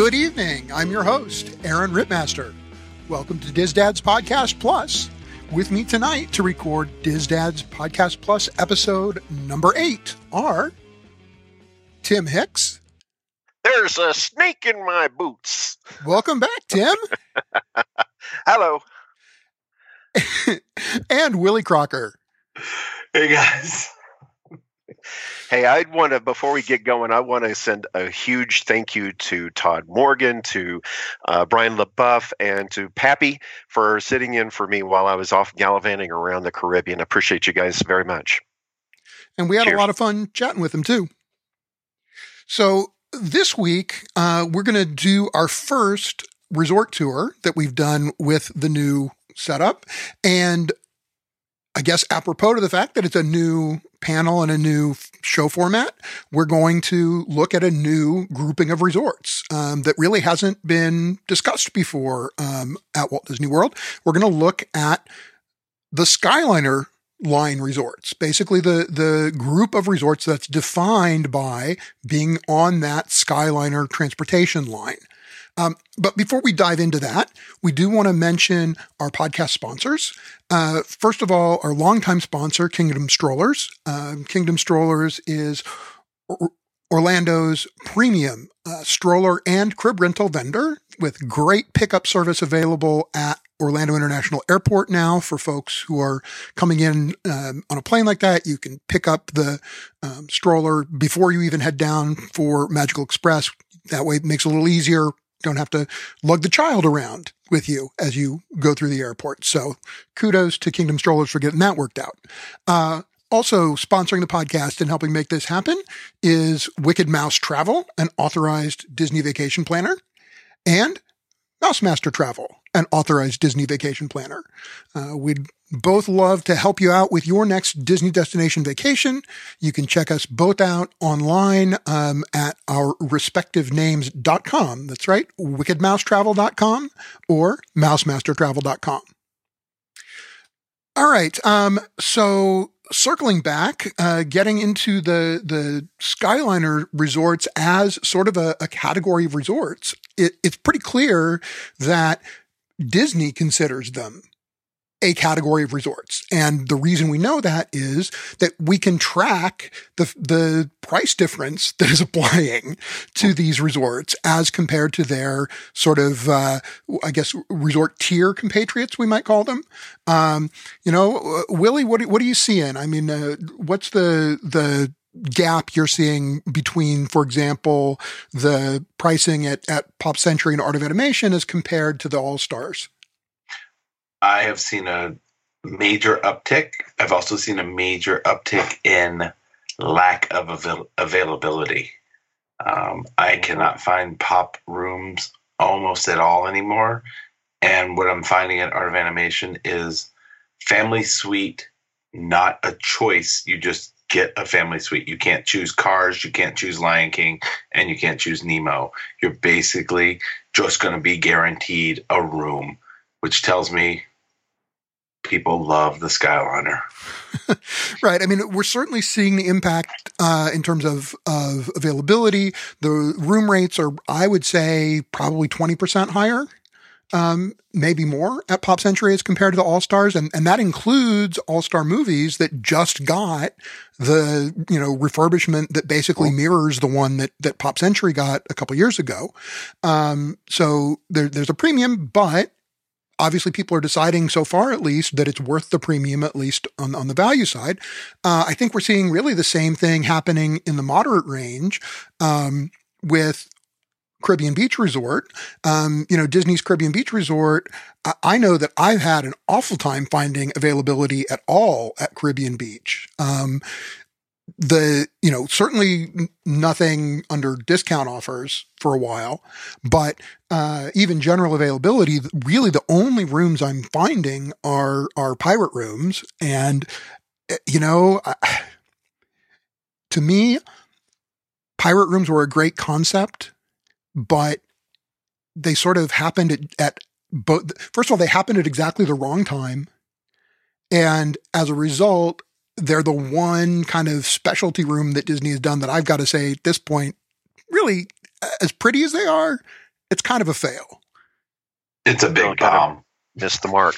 Good evening. I'm your host, Aaron Rittmaster. Welcome to DISDads Podcast Plus. With me tonight to record DISDads Podcast Plus episode number eight are Tim Hicks. There's a snake in my boots. Welcome back, Tim. Hello. and Willie Crocker. Hey guys. Hey, I'd want to, before we get going, I want to send a huge thank you to Todd Morgan, to uh, Brian LaBeouf, and to Pappy for sitting in for me while I was off gallivanting around the Caribbean. Appreciate you guys very much. And we had Cheers. a lot of fun chatting with him too. So this week, uh, we're going to do our first resort tour that we've done with the new setup. And I guess apropos to the fact that it's a new panel and a new show format, we're going to look at a new grouping of resorts um, that really hasn't been discussed before um, at Walt Disney World. We're going to look at the Skyliner line resorts, basically the the group of resorts that's defined by being on that Skyliner transportation line. Um, but before we dive into that, we do want to mention our podcast sponsors. Uh, first of all, our longtime sponsor, Kingdom Strollers. Um, Kingdom Strollers is Or- Orlando's premium uh, stroller and crib rental vendor with great pickup service available at Orlando International Airport now for folks who are coming in um, on a plane like that. You can pick up the um, stroller before you even head down for Magical Express. That way it makes it a little easier. Don't have to lug the child around with you as you go through the airport. So kudos to Kingdom Strollers for getting that worked out. Uh, also sponsoring the podcast and helping make this happen is Wicked Mouse Travel, an authorized Disney vacation planner, and Mouse Master Travel, an authorized Disney vacation planner. Uh, we'd both love to help you out with your next Disney destination vacation. You can check us both out online um, at our respective names.com. That's right, wickedmousetravel.com or mousemastertravel.com. All right. Um, so circling back, uh, getting into the, the Skyliner resorts as sort of a, a category of resorts, it, it's pretty clear that Disney considers them a category of resorts. And the reason we know that is that we can track the, the price difference that is applying to these resorts as compared to their sort of, uh, I guess, resort tier compatriots, we might call them. Um, you know, uh, Willie, what, what are you seeing? I mean, uh, what's the, the, gap you're seeing between, for example, the pricing at, at Pop Century and Art of Animation as compared to the All Stars? I have seen a major uptick. I've also seen a major uptick in lack of avail- availability. Um, I cannot find pop rooms almost at all anymore. And what I'm finding at Art of Animation is family suite, not a choice. You just get a family suite. You can't choose Cars, you can't choose Lion King, and you can't choose Nemo. You're basically just going to be guaranteed a room, which tells me people love the Skyliner. Right. I mean, we're certainly seeing the impact uh, in terms of of availability. The room rates are, I would say, probably twenty percent higher, um, maybe more at Pop Century as compared to the All Stars, and and that includes All Star movies that just got the you know refurbishment that basically mirrors the one that that Pop Century got a couple years ago. Um, so there, there's a premium, but obviously people are deciding so far at least that it's worth the premium at least on, on the value side uh, i think we're seeing really the same thing happening in the moderate range um, with Caribbean Beach Resort. Um, you know, Disney's Caribbean Beach Resort. I, I, know that I've had an awful time finding availability at all at Caribbean Beach. Um, the you know certainly nothing under discount offers for a while but uh, even general availability really the only rooms i'm finding are are pirate rooms and eh, you know to me pirate rooms were a great concept but they sort of happened at, at both. First of all, they happened at exactly the wrong time. And as a result, they're the one kind of specialty room that Disney has done that I've got to say at this point, really, as pretty as they are, it's kind of a fail. It's a big bomb. Missed the mark.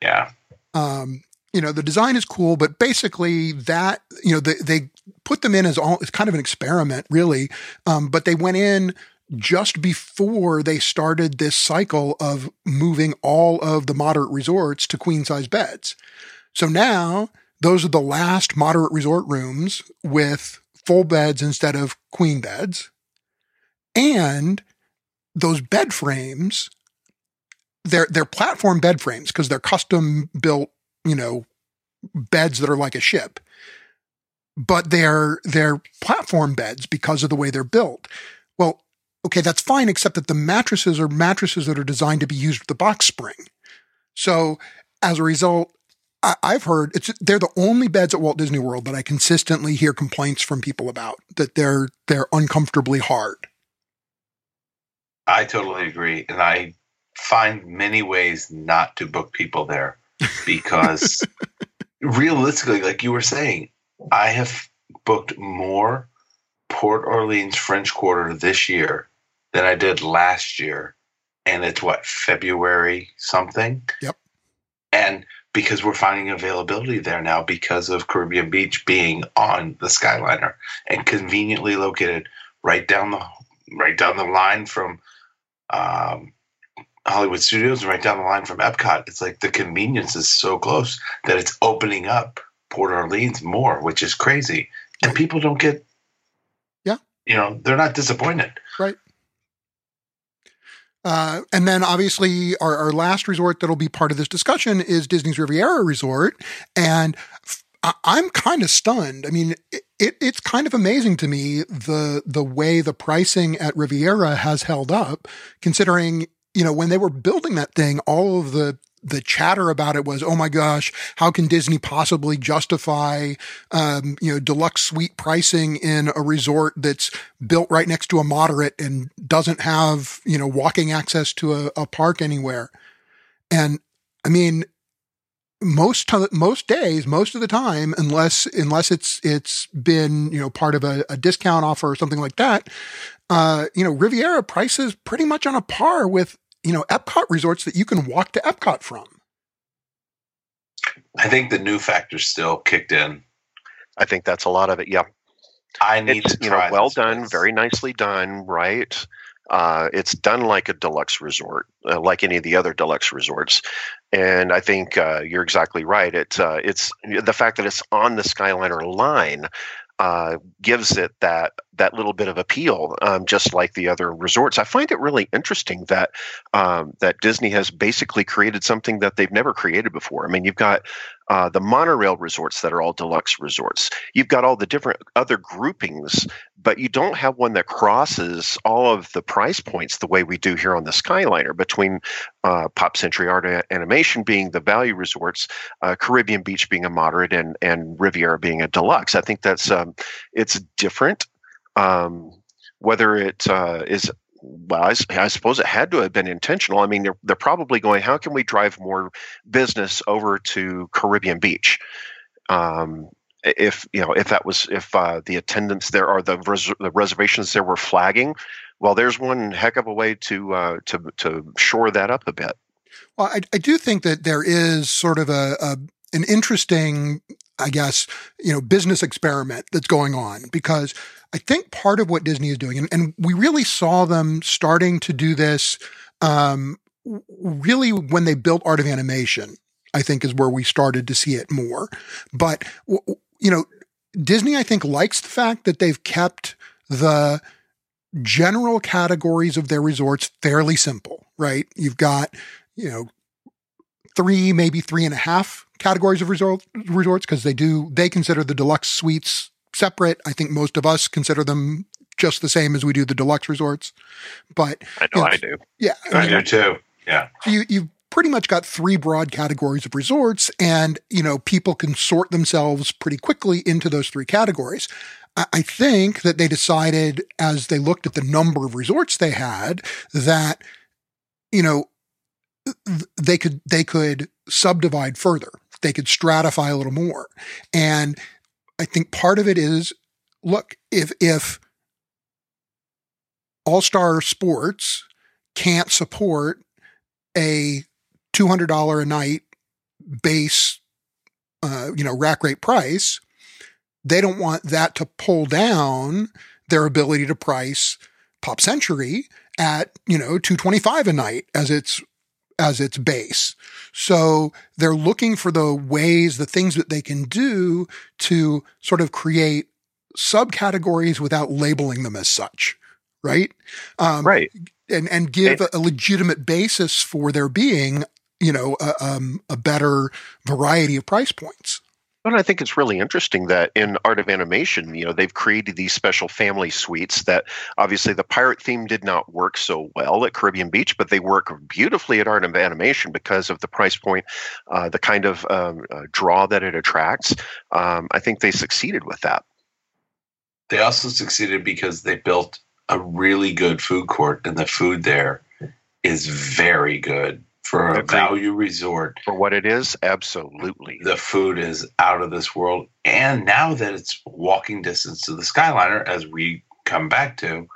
Yeah. Um, you know, the design is cool, but basically that, you know, they, they put them in as all, it's kind of an experiment, really. Um, but they went in just before they started this cycle of moving all of the moderate resorts to queen size beds. So now those are the last moderate resort rooms with full beds instead of queen beds. And those bed frames, they're, they're platform bed frames because they're custom built, you know, beds that are like a ship. But they're, they're platform beds because of the way they're built. Well, Okay, that's fine, except that the mattresses are mattresses that are designed to be used with the box spring. So as a result, I, have heard it's they're the only beds at Walt Disney World that I consistently hear complaints from people about that they're they're uncomfortably hard. I totally agree, and I find many ways not to book people there because realistically, like you were saying, I have booked more Port Orleans French Quarter this year than I did last year. And it's what, February something? Yep. And because we're finding availability there now because of Caribbean Beach being on the Skyliner and conveniently located right down the right down the line from um, Hollywood Studios and right down the line from Epcot. It's like the convenience is so close that it's opening up Port Orleans more, which is crazy. And people don't get, yeah, you know, they're not disappointed. Right. Uh, and then obviously our, our last resort that'll be part of this discussion is Disney's Riviera Resort. And i I'm kind of stunned. I mean, it, it, it's kind of amazing to me the the way the pricing at Riviera has held up, considering you know when they were building that thing, all of the the chatter about it was, oh my gosh, how can Disney possibly justify, um, you know, deluxe suite pricing in a resort that's built right next to a moderate and doesn't have, you know, walking access to a, a park anywhere? And I mean, most most days, most of the time, unless unless it's it's been you know part of a, a discount offer or something like that, uh, you know, Riviera prices pretty much on a par with you know, Epcot resorts that you can walk to Epcot from. I think the new factor still kicked in. I think that's a lot of it. Yeah. I need it's, you know, well done, place. very nicely done, right? Uh, it's done like a deluxe resort, uh, like any of the other deluxe resorts, and I think uh, you're exactly right. It uh, it's the fact that it's on the Skyliner line uh, gives it that that little bit of appeal, um, just like the other resorts. I find it really interesting that um, that Disney has basically created something that they've never created before. I mean, you've got uh, the monorail resorts that are all deluxe resorts. You've got all the different other groupings, but you don't have one that crosses all of the price points the way we do here on the Skyliner between uh, Pop Century Art Animation being the value resorts, uh, Caribbean Beach being a moderate, and and Riviera being a deluxe. I think that's um, it's different. Um, whether it uh, is well, I, I, suppose it had to have been intentional. I mean, they're, they're probably going, how can we drive more business over to Caribbean Beach? Um, if you know, if that was if uh, the attendance there or the res- the reservations there were flagging, well, there's one heck of a way to uh, to to shore that up a bit. Well, I, I do think that there is sort of a, a an interesting, I guess, you know, business experiment that's going on because I think part of what Disney is doing, and, and we really saw them starting to do this um, really when they built Art of Animation, I think is where we started to see it more. But, you know, Disney, I think, likes the fact that they've kept the general categories of their resorts fairly simple, right? You've got, you know, three, maybe three and a half categories of resort, resorts because they do, they consider the deluxe suites separate. I think most of us consider them just the same as we do the deluxe resorts. But I know, you I do. Yeah. I do too. Yeah. So you, you've pretty much got three broad categories of resorts and, you know, people can sort themselves pretty quickly into those three categories. I, think that they decided as they looked at the number of resorts they had that, you know, they could, they could subdivide further. They could stratify a little more. And I think part of it is, look, if, if all star sports can't support a $200 a night base, uh, you know, rack rate price, they don't want that to pull down their ability to price Pop Century at, you know, 225 a night as its as its base. So they're looking for the ways, the things that they can do to sort of create subcategories without labeling them as such. Right. Um, right. And, and give a, a legitimate basis for their being, you know, a, um, a better variety of price points. But I think it's really interesting that in Art of Animation, you know, they've created these special family suites that obviously the pirate theme did not work so well at Caribbean Beach, but they work beautifully at Art of Animation because of the price point, uh, the kind of um, uh, draw that it attracts. Um, I think they succeeded with that. They also succeeded because they built a really good food court, and the food there is very good for a value resort. For what it is, absolutely. The food is out of this world. And now that it's walking distance to the Skyliner, as we come back to,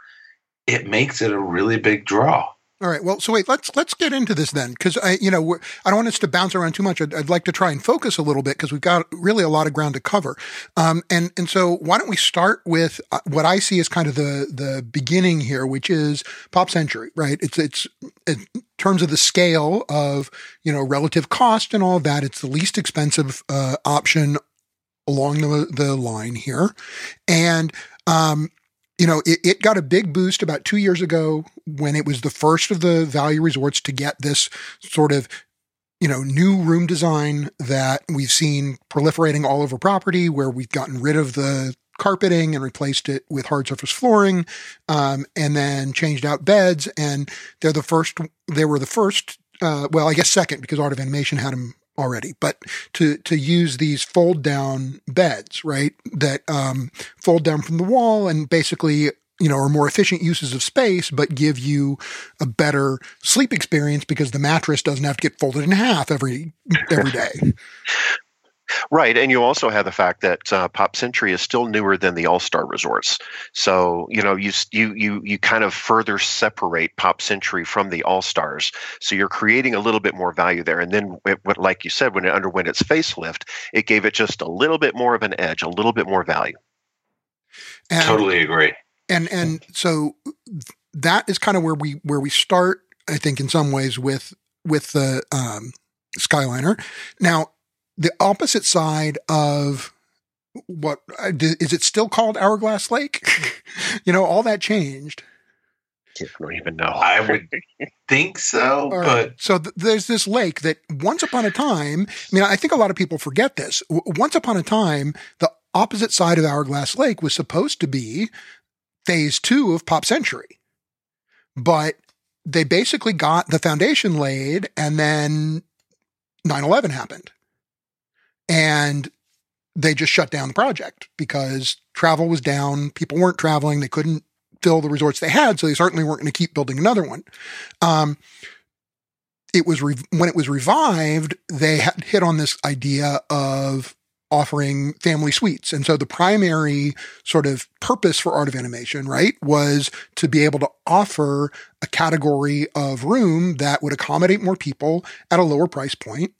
it makes it a really big draw. All right. Well, so wait, let's let's get into this then, because I, you know, I don't want us to bounce around too much. I'd, I'd like to try and focus a little bit because we've got really a lot of ground to cover. Um, and and so why don't we start with uh, what I see as kind of the the beginning here, which is Pop Century, right? It's it's in terms of the scale of you know relative cost and all of that, it's the least expensive uh, option along the the line here, and um, you know, it, it, got a big boost about two years ago when it was the first of the value resorts to get this sort of, you know, new room design that we've seen proliferating all over property where we've gotten rid of the carpeting and replaced it with hard surface flooring, um, and then changed out beds. And they're the first, they were the first, uh, well, I guess second because Art of Animation had them already, but to to use these fold down beds, right? That um, fold down from the wall and basically you know are more efficient uses of space, but give you a better sleep experience because the mattress doesn't have to get folded in half every every day. Right, and you also have the fact that uh, Pop Century is still newer than the All Star Resorts. So you know you you you you kind of further separate Pop Century from the All Stars. So you're creating a little bit more value there. And then, it, like you said, when it underwent its facelift, it gave it just a little bit more of an edge, a little bit more value. And, totally agree. And and so that is kind of where we where we start. I think in some ways with with the um, Skyliner. Now the opposite side of what uh, it still called Hourglass Lake? you know, all that changed. I don't even know. I would think so, right. but so th- there's this lake that once upon a time. I mean, I think a lot of people forget this. W- once upon a time, the opposite side of Hourglass Lake was supposed to be phase two of Pop Century, but they basically got the foundation laid, and then 9/11 happened and they just shut down the project because travel was down. People weren't traveling. They couldn't fill the resorts they had, so they certainly weren't going to keep building another one. Um, it was re- when it was revived, they had hit on this idea of offering family suites. And so the primary sort of purpose for Art of Animation, right, was to be able to offer a category of room that would accommodate more people at a lower price point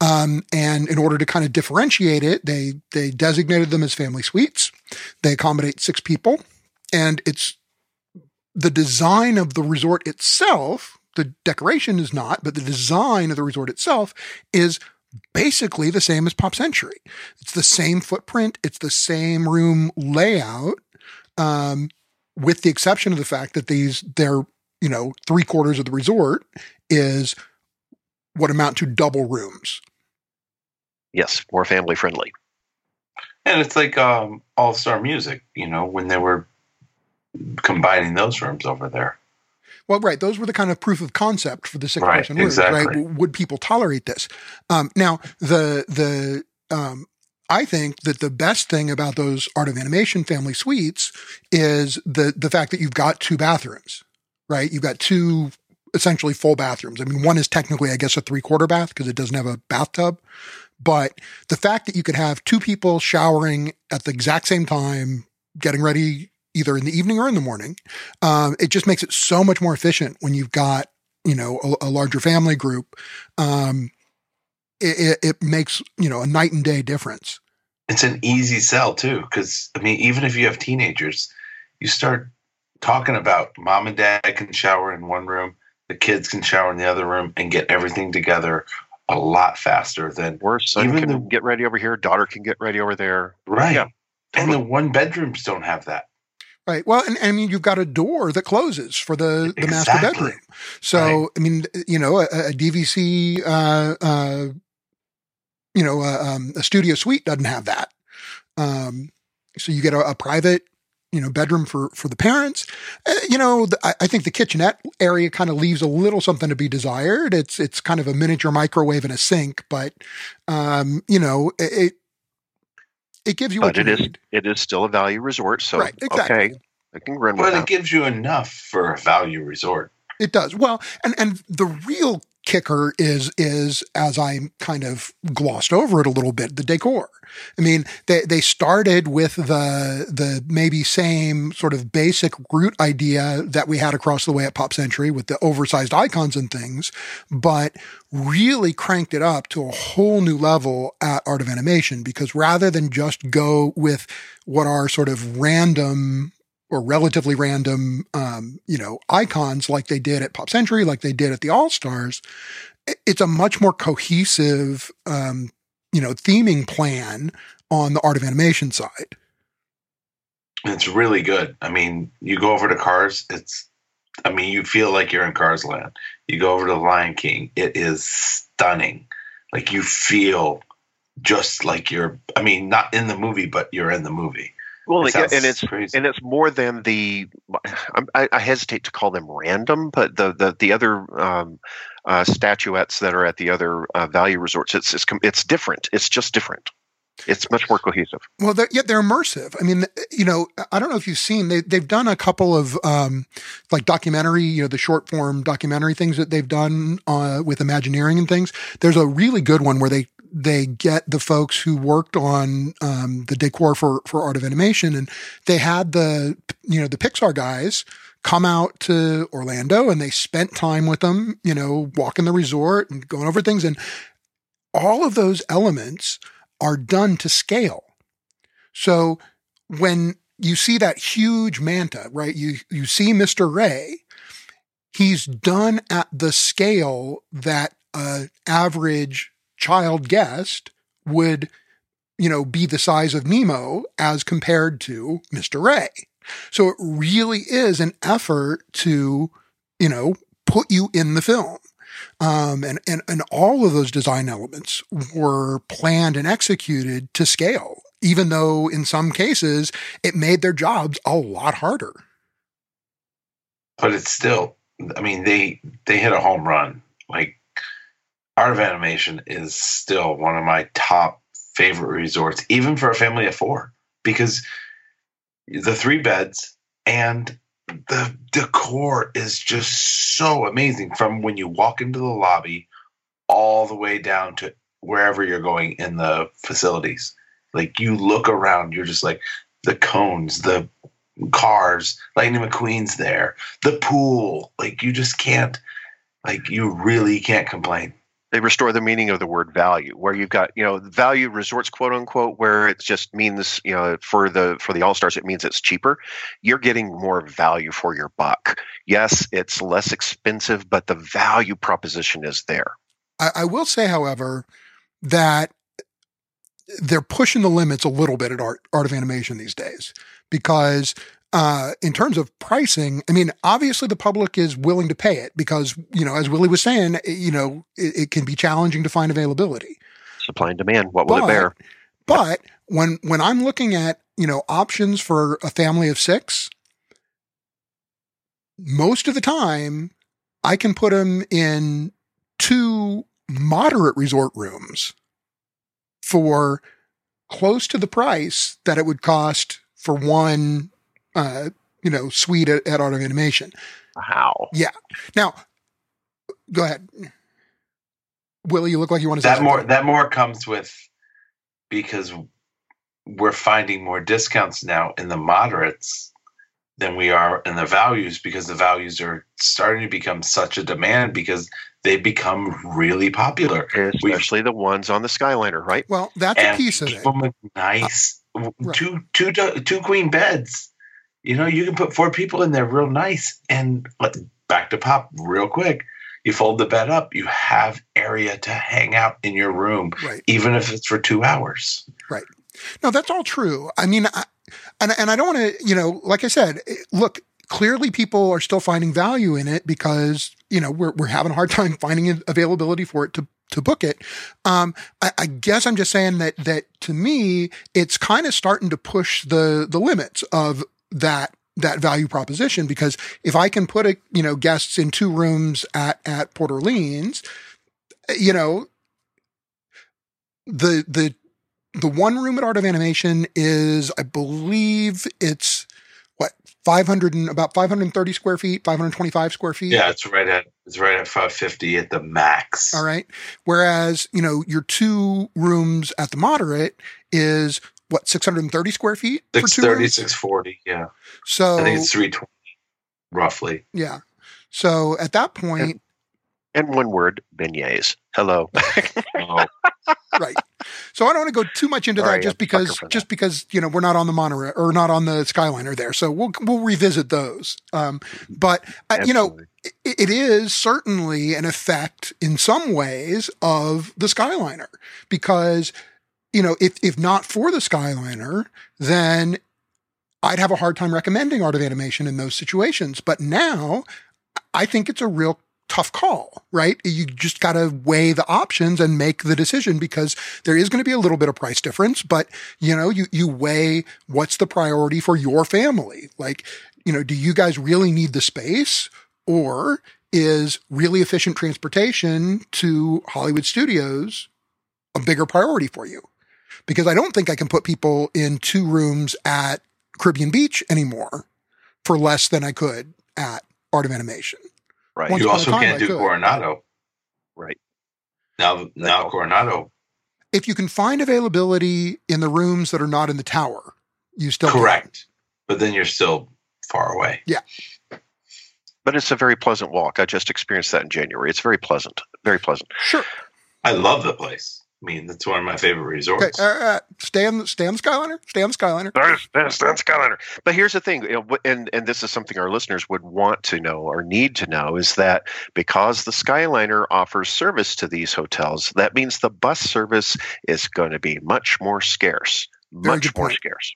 um, and in order to kind of differentiate it, they they designated them as family suites. They accommodate six people, and it's the design of the resort itself. The decoration is not, but the design of the resort itself is basically the same as Pop Century. It's the same footprint. It's the same room layout. Um, with the exception of the fact that these they're you know three quarters of the resort is what amount to double rooms. Yes, more family friendly. And it's like um, All Star Music, you know, when they were combining those rooms over there. Well, right. Those were the kind of proof of concept for the six person exactly. right? Would people tolerate this? Um, now, the the um, I think that the best thing about those Art of Animation family suites is the the fact that you've got two bathrooms, right? You've got two essentially full bathrooms. I mean, one is technically, I guess, a three quarter bath because it doesn't have a bathtub. But the fact that you could have two people showering at the exact same time, getting ready either in the evening or in the morning, um, it just makes it so much more efficient when you've got you know a, a larger family group. Um, it, it, it makes you know a night and day difference. It's an easy sell too, because I mean, even if you have teenagers, you start talking about mom and dad can shower in one room, the kids can shower in the other room, and get everything together a lot faster than Or son Even can the- get ready over here, daughter can get ready over there. right. Yeah, And the one bedrooms don't have that. Right. Well, and, and I mean, you've got a door that closes for the, the master bedroom. So, Right. I mean, you know, a, a DVC, uh, uh, you know, uh, um, a studio suite doesn't have that. Um, so you get a, a private, you know, bedroom for, for the parents. Uh, you know, the, I, I think the kitchenette area kind of leaves a little something to be desired. It's, it's kind of a miniature microwave and a sink, but, um, you know, it, it, it gives you what But you it is need. it is still a value resort. So Right, exactly. okay, I can run with But it that. gives you enough for a value resort. It does. Well, and and the real kicker is is as I kind of glossed over it a little bit, the decor. I mean, they they started with the the maybe same sort of basic root idea that we had across the way at Pop Century with the oversized icons and things, but really cranked it up to a whole new level at Art of Animation because rather than just go with what are sort of random or relatively random, um, you know, icons like they did at Pop Century, like they did at the All Stars. It's a much more cohesive, um, you know, theming plan on the art of animation side. It's really good. I mean, you go over to Cars, it's I mean, you feel like you're in Cars land. You go over to the Lion King, it is stunning. Like you feel just like you're I mean, not in the movie, but you're in the movie. Well, It and it's crazy. and it's more than the. I, I hesitate to call them random, but the the the other um, uh, statuettes that are at the other uh, value resorts, it's it's it's different. It's just different. It's much more cohesive. Well, they're, yeah, they're immersive. I mean, you know, I don't know if you've seen they they've done a couple of um, like documentary, you know, the short form documentary things that they've done uh, with Imagineering and things. There's a really good one where they they get the folks who worked on um, the decor for for Art of Animation, and they had the you know the Pixar guys come out to Orlando and they spent time with them, you know, walking the resort and going over things, and all of those elements are done to scale. So when you see that huge manta, right? You you see Mr. Ray, he's done at the scale that a average child guest would, you know, be the size of Nemo as compared to Mr. Ray. So it really is an effort to, you know, put you in the film. Um, and, and, and all of those design elements were planned and executed to scale, even though in some cases it made their jobs a lot harder. but it's still i mean they they hit a home run like art of animation is still one of my top favorite resorts even for a family of four because the three beds and the decor is just so amazing from when you walk into the lobby all the way down to wherever you're going in the facilities. Like you look around you're just like the cones the cars lightning mcqueen's there the pool like you just can't like you really can't complain They restore the meaning of the word value, where you've got you know value resorts, quote unquote, where it just means you know for the for the all stars it means it's cheaper. You're getting more value for your buck. Yes, it's less expensive, but the value proposition is there. I, I will say, however, that they're pushing the limits a little bit at art, art of animation these days because uh, in terms of pricing, I mean, obviously the public is willing to pay it because, you know, as Willie was saying, you know, it, it can be challenging to find availability. Supply and demand. What will But- it bear? But when when I'm looking at you know options for a family of six, most of the time I can put them in two moderate resort rooms for close to the price that it would cost for one, uh, you know, suite at, at Art of Animation. How? Now, go ahead, Willie. You look like you want to say that more something. that more comes with because we're finding more discounts now in the moderates than we are in the values because the values are starting to become such a demand because they become really popular. Especially the ones on the Skyliner, right? well, that's a piece of it. keep them with nice right. two two two queen beds. You know, you can put four people in there real nice and back to pop real quick. You fold the bed up, you have area to hang out in your room, Right. even if it's for two hours. Right. No, that's all true. I mean, I, and and I don't want to, you know, like I said, eh, look, clearly people are still finding value in it because you know we're we're having a hard time finding availability for it to to book it. Um, I, I guess I'm just saying that that to me, it's kind of starting to push the the limits of that that value proposition because if I can put a you know guests in two rooms at at Port Orleans, you know, the the the one room at Art of Animation is, I believe it's what 500 and about 530 square feet, 525 square feet. Yeah, it's right at it's right at five fifty at the max. All right. Whereas, you know, your two rooms at the moderate is what 630 square feet for Six two thirty, rooms. six forty. Yeah, So I think it's three twenty, roughly. yeah. So at that point, And one word, beignets. Hello. Oh, right. So I don't want to go too much into Sorry, that just I'm because for that. just because you know we're not on the monorail or not on the Skyliner there. So we'll we'll revisit those. Um, but uh, you know, it, it is certainly an effect in some ways of the Skyliner because you know if if not for the Skyliner, then I'd have a hard time recommending art of animation in those situations. But now I think it's a real tough call, right? You just got to weigh the options and make the decision because there is going to be a little bit of price difference, but you know, you, you weigh what's the priority for your family. Like, you know, do you guys really need the space or is really efficient transportation to Hollywood studios a bigger priority for you? Because I don't think I can put people in two rooms at Caribbean Beach anymore for less than I could at Art of Animation. Right. Once you also time, can't I do could. Coronado Right. now. Now Coronado, If you can find availability in the rooms that are not in the tower, you still can. correct, but then you're still far away. Yeah. But it's a very pleasant walk. I just experienced that in January. It's very pleasant. Very pleasant. Sure. I love the place. I mean, that's one of my favorite Okay. resorts. Uh, uh, stay on the stay on Skyliner. Stay on the Skyliner. Skyliner. But here's the thing, you know, and and this is something our listeners would want to know or need to know is that because the Skyliner offers service to these hotels, that means the bus service is going to be much more scarce. Very Much more point. scarce.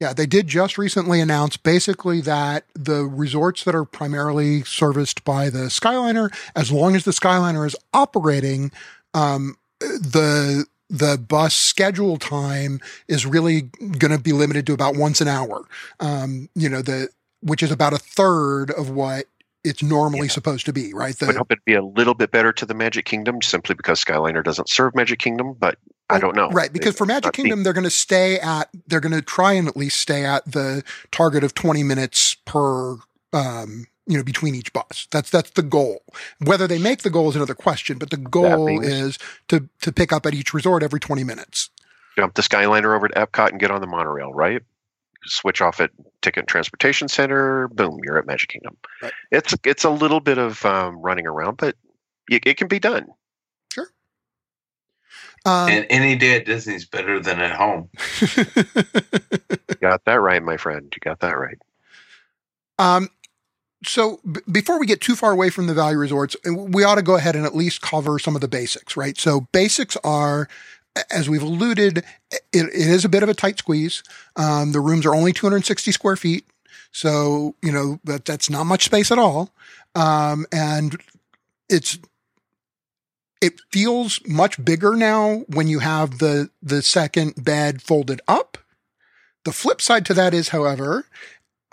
Yeah, they did just recently announce basically that the resorts that are primarily serviced by the Skyliner, as long as the Skyliner is operating, um, the the bus schedule time is really going to be limited to about once an hour. Um, you know, the which is about a third of what it's normally Yeah. supposed to be, right? I hope it'd be a little bit better to the Magic Kingdom simply because Skyliner doesn't serve Magic Kingdom, but I don't know. Right, because for Magic Kingdom, they're going to stay at, they're going to try and at least stay at the target of 20 minutes per, um, you know, between each bus. That's, that's the goal. Whether they make the goal is another question, but the goal being- is to, to pick up at each resort every 20 minutes. jump the Skyliner over to Epcot and get on the monorail, right? Switch off at Ticket and Transportation Center. Boom, you're at Magic Kingdom. Right. It's it's a little bit of um, running around, but it, it can be done. Sure. Um, and any day at Disney is better than at home. Got that right, my friend. You got that right. Um, so b- before we get too far away from the value resorts, we ought to go ahead and at least cover some of the basics, right? So basics are as we've alluded, it, it is a bit of a tight squeeze. Um, the rooms are only 260 square feet. So, you know, that, that's not much space at all. Um, and it's, it feels much bigger now when you have the, the second bed folded up. The flip side to that is, however,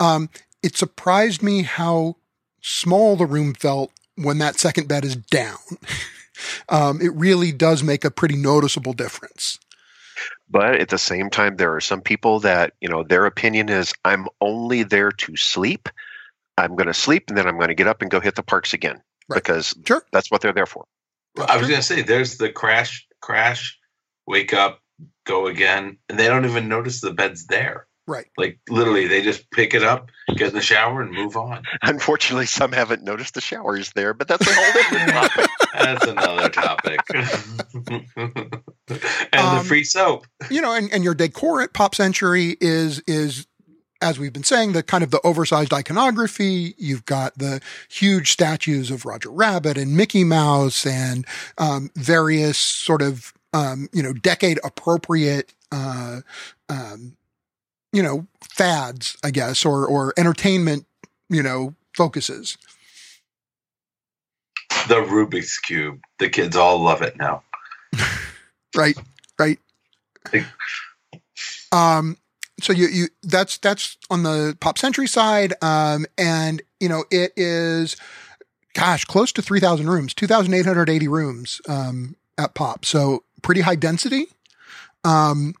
um, it surprised me how small the room felt when that second bed is down. um, it really does make a pretty noticeable difference. But at the same time, there are some people that, you know, their opinion is I'm only there to sleep. I'm going to sleep and then I'm going to get up and go hit the parks again Right. because Sure. that's what they're there for. Well, I was going to say, there's the crash, crash, wake up, go again, and they don't even notice the bed's there. Right. Like literally, they just pick it up, get in the shower, and move on. Unfortunately, some haven't noticed the shower is there, but that's a whole different topic. That's another topic. and Um, the free soap. you know, and, and your decor at Pop Century is is as we've been saying, the kind of the oversized iconography. You've got the huge statues of Roger Rabbit and Mickey Mouse and um, various sort of um, you know decade appropriate uh, um, you know fads, I guess, or or entertainment you know focuses. The Rubik's Cube. The kids all love it now. right right um so you you that's that's on the pop century side um and you know it is gosh close to 3000 rooms 2880 rooms um at pop so pretty high density um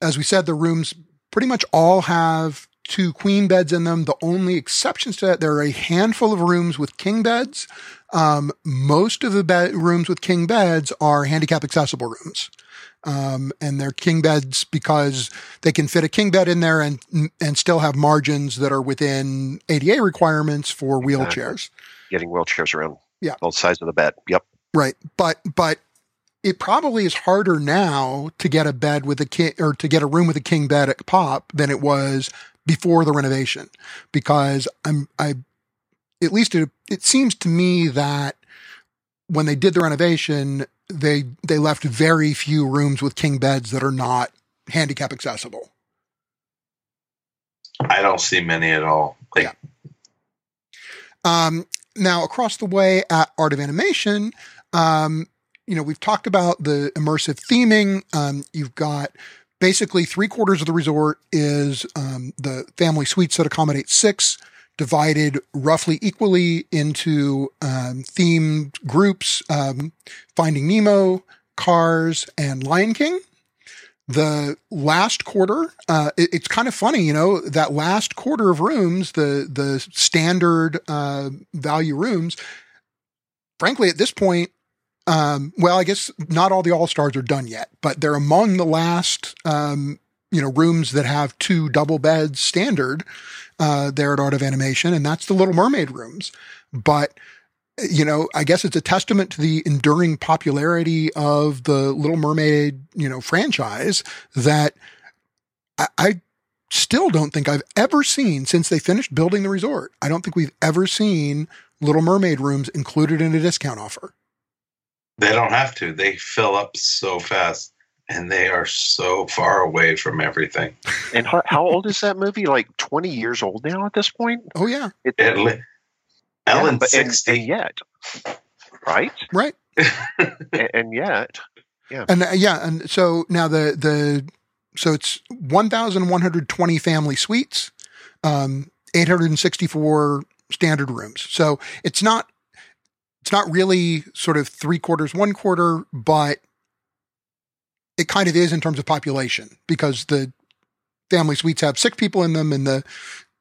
as we said the rooms pretty much all have two queen beds in them the only exceptions to that there are a handful of rooms with king beds um, most of the bed rooms with king beds are handicap accessible rooms. Um, and they're king beds because they can fit a king bed in there and and still have margins that are within ADA requirements for wheelchairs. Getting wheelchairs around Yeah. both sides of the bed. Yep. Right. But but it probably is harder now to get a bed with a king or to get a room with a king bed at Pop than it was before the renovation because I'm I at least it, it seems to me that when they did the renovation they they left very few rooms with king beds that are not handicap accessible. I don't see many at all. Like Yeah. Um, now, across the way at Art of Animation, um, you know, we've talked about the immersive theming. Um, you've got basically three quarters of the resort is um, the family suites that accommodate six, divided roughly equally into um, themed groups um, Finding Nemo, Cars, and Lion King the last quarter uh, it- it's kind of funny you know that last quarter of rooms the the standard uh, value rooms frankly at this point um, well i guess not all the all stars are done yet but they're among the last um, you know rooms that have two double beds standard uh, there at art of animation and that's the little mermaid rooms but you know, I guess it's a testament to the enduring popularity of the Little Mermaid, you know, franchise that I, I still don't think I've ever seen since they finished building the resort. I don't think we've ever seen Little Mermaid rooms included in a discount offer. They don't have to. They fill up so fast, and they are so far away from everything. And how, how old is that movie? Like 20 years old now at this point? Oh yeah, It, At li- yeah, Ellen but- and- sixty. and yet, right? right. and, and yet, And uh, yeah, and so now the the so it's 1,120 family suites, um, 864 standard rooms. So it's not it's not really sort of three quarters, one quarter, but it kind of is in terms of population because the family suites have six people in them, and the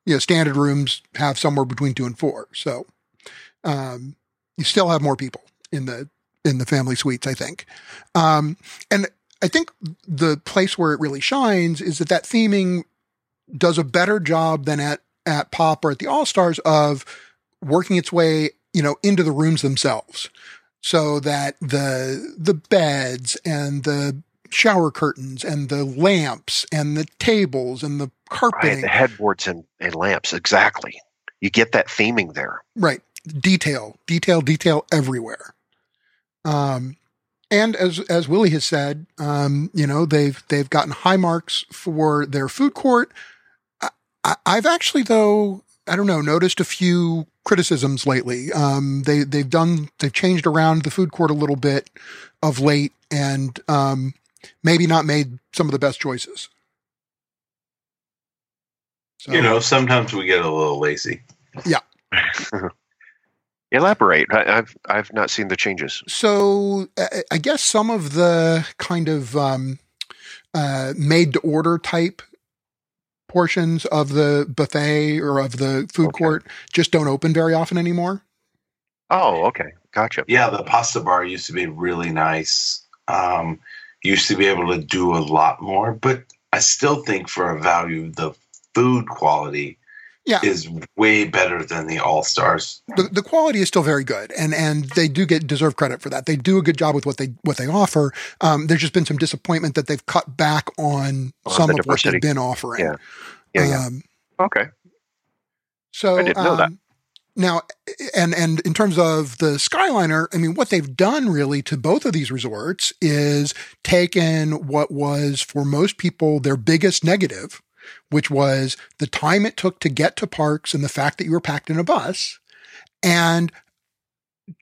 you know standard rooms have somewhere between two and four. So um, you still have more people in the in the family suites, I think. Um, and I think the place where it really shines is that that theming does a better job than at at Pop or at the All Stars of working its way, you know, into the rooms themselves, so that the the beds and the shower curtains and the lamps and the tables and the right, the headboards and, and lamps, exactly. You get that theming there. right? Detail, detail, detail everywhere. Um, And as as Willie has said, um, you know they've they've gotten high marks for their food court. I, I've actually though I don't know noticed a few criticisms lately. Um, they they've done they've changed around the food court a little bit of late, and um, maybe not made some of the best choices. So, you know, sometimes we get a little lazy. Yeah. Elaborate. I, have I've not seen the changes. So I guess some of the kind of um, uh, made to order type portions of the buffet or of the food okay. court just don't open very often anymore. Oh, okay, gotcha. Yeah, the pasta bar used to be really nice. Um, used to be able to do a lot more, but I still think for a value, the food quality yeah. is way better than the All Stars. The, the quality is still very good, and and they do get deserve credit for that. They do a good job with what they what they offer. Um, there's just been some disappointment that they've cut back on, on some the of what they've been offering. Yeah, yeah, yeah. Um, okay. So I didn't know um, that. Now, and and in terms of the Skyliner, I mean, what they've done really to both of these resorts is taken what was for most people their biggest negative, which was the time it took to get to parks and the fact that you were packed in a bus and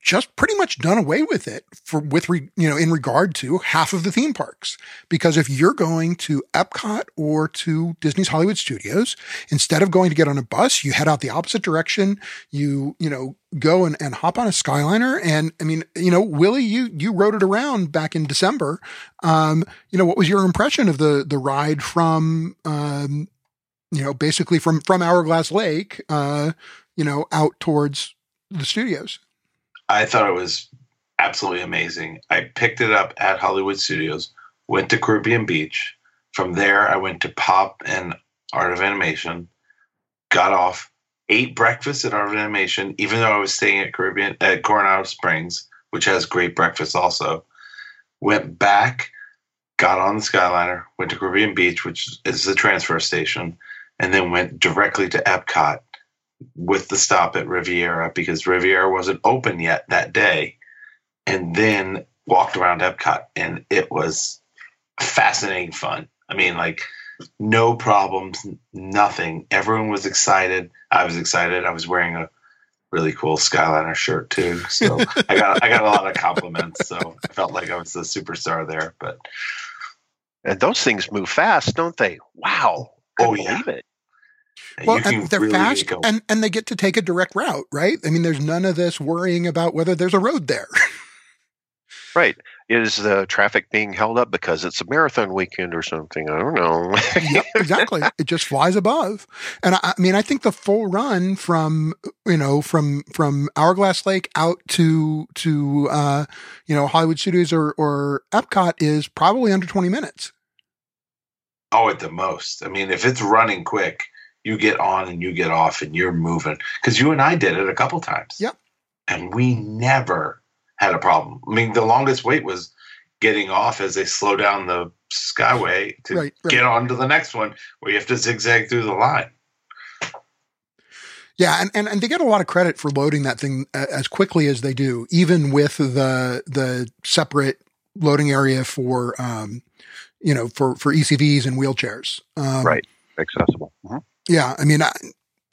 just pretty much done away with it for with re, you know in regard to half of the theme parks. Because if you're going to Epcot or to Disney's Hollywood Studios instead of going to get on a bus you head out the opposite direction. You you know go and, and hop on a skyliner. And I mean you know Willie you you rode it around back in December. Um you know what was your impression of the the ride from um you know basically from from Hourglass Lake uh you know out towards the studios I thought it was absolutely amazing. I picked it up at Hollywood Studios, went to Caribbean Beach. From there, I went to Pop and Art of Animation, got off, ate breakfast at Art of Animation, even though I was staying at Caribbean at Coronado Springs, which has great breakfast also. Went back, got on the Skyliner, went to Caribbean Beach, which is the transfer station, and then went directly to Epcot with the stop at Riviera because Riviera wasn't open yet that day, and then walked around Epcot, and it was fascinating fun. I mean, like no problems, nothing. Everyone was excited. I was excited. I was wearing a really cool Skyliner shirt too, so I got I got a lot of compliments. So I felt like I was the superstar there. But and those things move fast, don't they? Wow! Oh yeah. It well, and they're really fast and, and they get to take a direct route, right? I mean, there's none of this worrying about whether there's a road there. right. Is the traffic being held up because it's a marathon weekend or something? I don't know. yep, exactly. It just flies above. And I, I, mean, I think the full run from, you know, from, from Hourglass Lake out to, to, uh, you know, Hollywood Studios or, or Epcot is probably under 20 minutes. Oh, at the most. I mean, if it's running quick, you get on and you get off and you're moving because you and I did it a couple times. Yep. And we never had a problem. I mean, the longest wait was getting off as they slow down the skyway to right, right. get on to the next one where you have to zigzag through the line. Yeah, and, and, and they get a lot of credit for loading that thing as quickly as they do, even with the the separate loading area for um, you know for for ECVs and wheelchairs. Um, right, accessible. Mm-hmm. Yeah, I mean, I,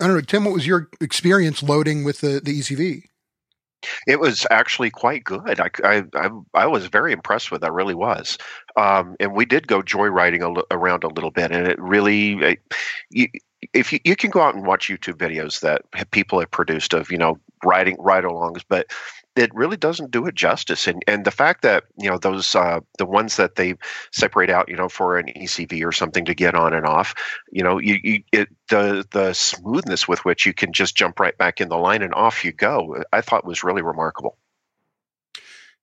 I don't know, Tim. What was your experience loading with the the ECV? It was actually quite good. I, I, I, I was very impressed with. It. I really was. Um, and we did go joyriding a, around a little bit, and it really, it, you, if you, you can go out and watch YouTube videos that people have produced of you know riding ride-alongs, but it really doesn't do it justice. And and the fact that you know those uh, the ones that they separate out, you know, for an ECV or something to get on and off, you know, you, you it, the the smoothness with which you can just jump right back in the line and off you go, I thought was really remarkable.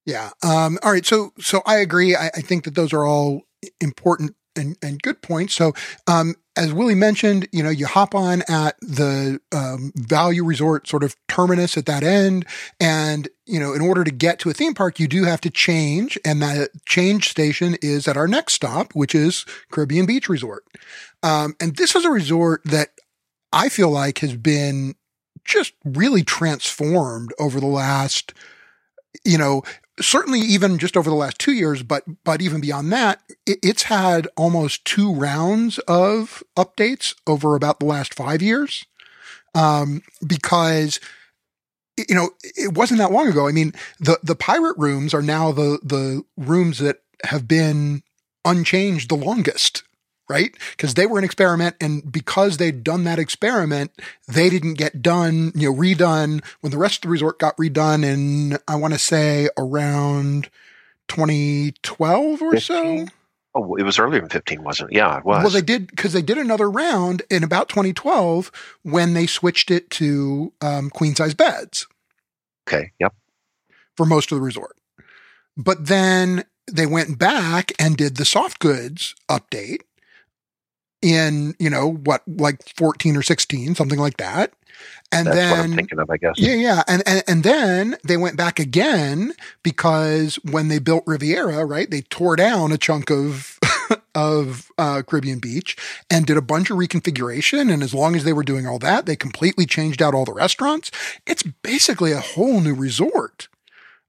Yeah. Um, all right. So so I agree. I, I think that those are all important and, and good points. So, um, as Willie mentioned, you know, you hop on at the um, value resort sort of terminus at that end. And, you know, in order to get to a theme park, you do have to change. And that change station is at our next stop, which is Caribbean Beach Resort. Um, and this is a resort that I feel like has been just really transformed over the last, you know, certainly even just over the last two years, but but even beyond that, it, it's had almost two rounds of updates over about the last five years, um, because you know it wasn't that long ago. I mean, the the pirate rooms are now the the rooms that have been unchanged the longest right? Because they were an experiment, and because they'd done that experiment, they didn't get done, you know, redone when the rest of the resort got redone in, I want to say, around 2012 or 15? so. Oh, it was earlier than 15, wasn't it? Yeah, it was. Well, they did because they did another round in about 2012 when they switched it to um, queen size beds. Okay. Yep. For most of the resort. But then they went back and did the soft goods update in, you know, what, like 14 or 16, something like that. And That's then what I'm thinking of, I guess. Yeah, yeah. And, and and then they went back again because when they built Riviera, right, they tore down a chunk of of uh, Caribbean Beach and did a bunch of reconfiguration. And as long as they were doing all that, they completely changed out all the restaurants. It's basically a whole new resort.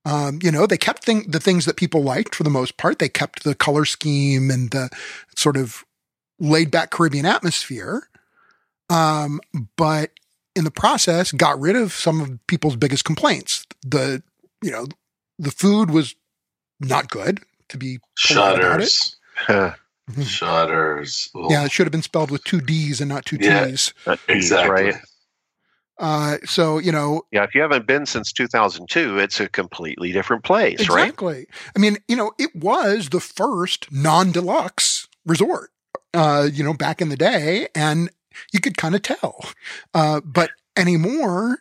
Um, you know, they kept thing, the things that people liked for the most part. They kept the color scheme and the sort of laid back Caribbean atmosphere. Um, but in the process, got rid of some of people's biggest complaints. The, you know, the food was not good to be shutters. Mm-hmm. Shutters. Ooh. Yeah, it should have been spelled with two D's and not two yeah, T's. Exactly. Right. Uh, so you know, yeah. If you haven't been since 2002, it's a completely different place, exactly. right? Exactly. I mean, you know, it was the first non-deluxe resort uh, you know, back in the day, and you could kind of tell. Uh, but anymore,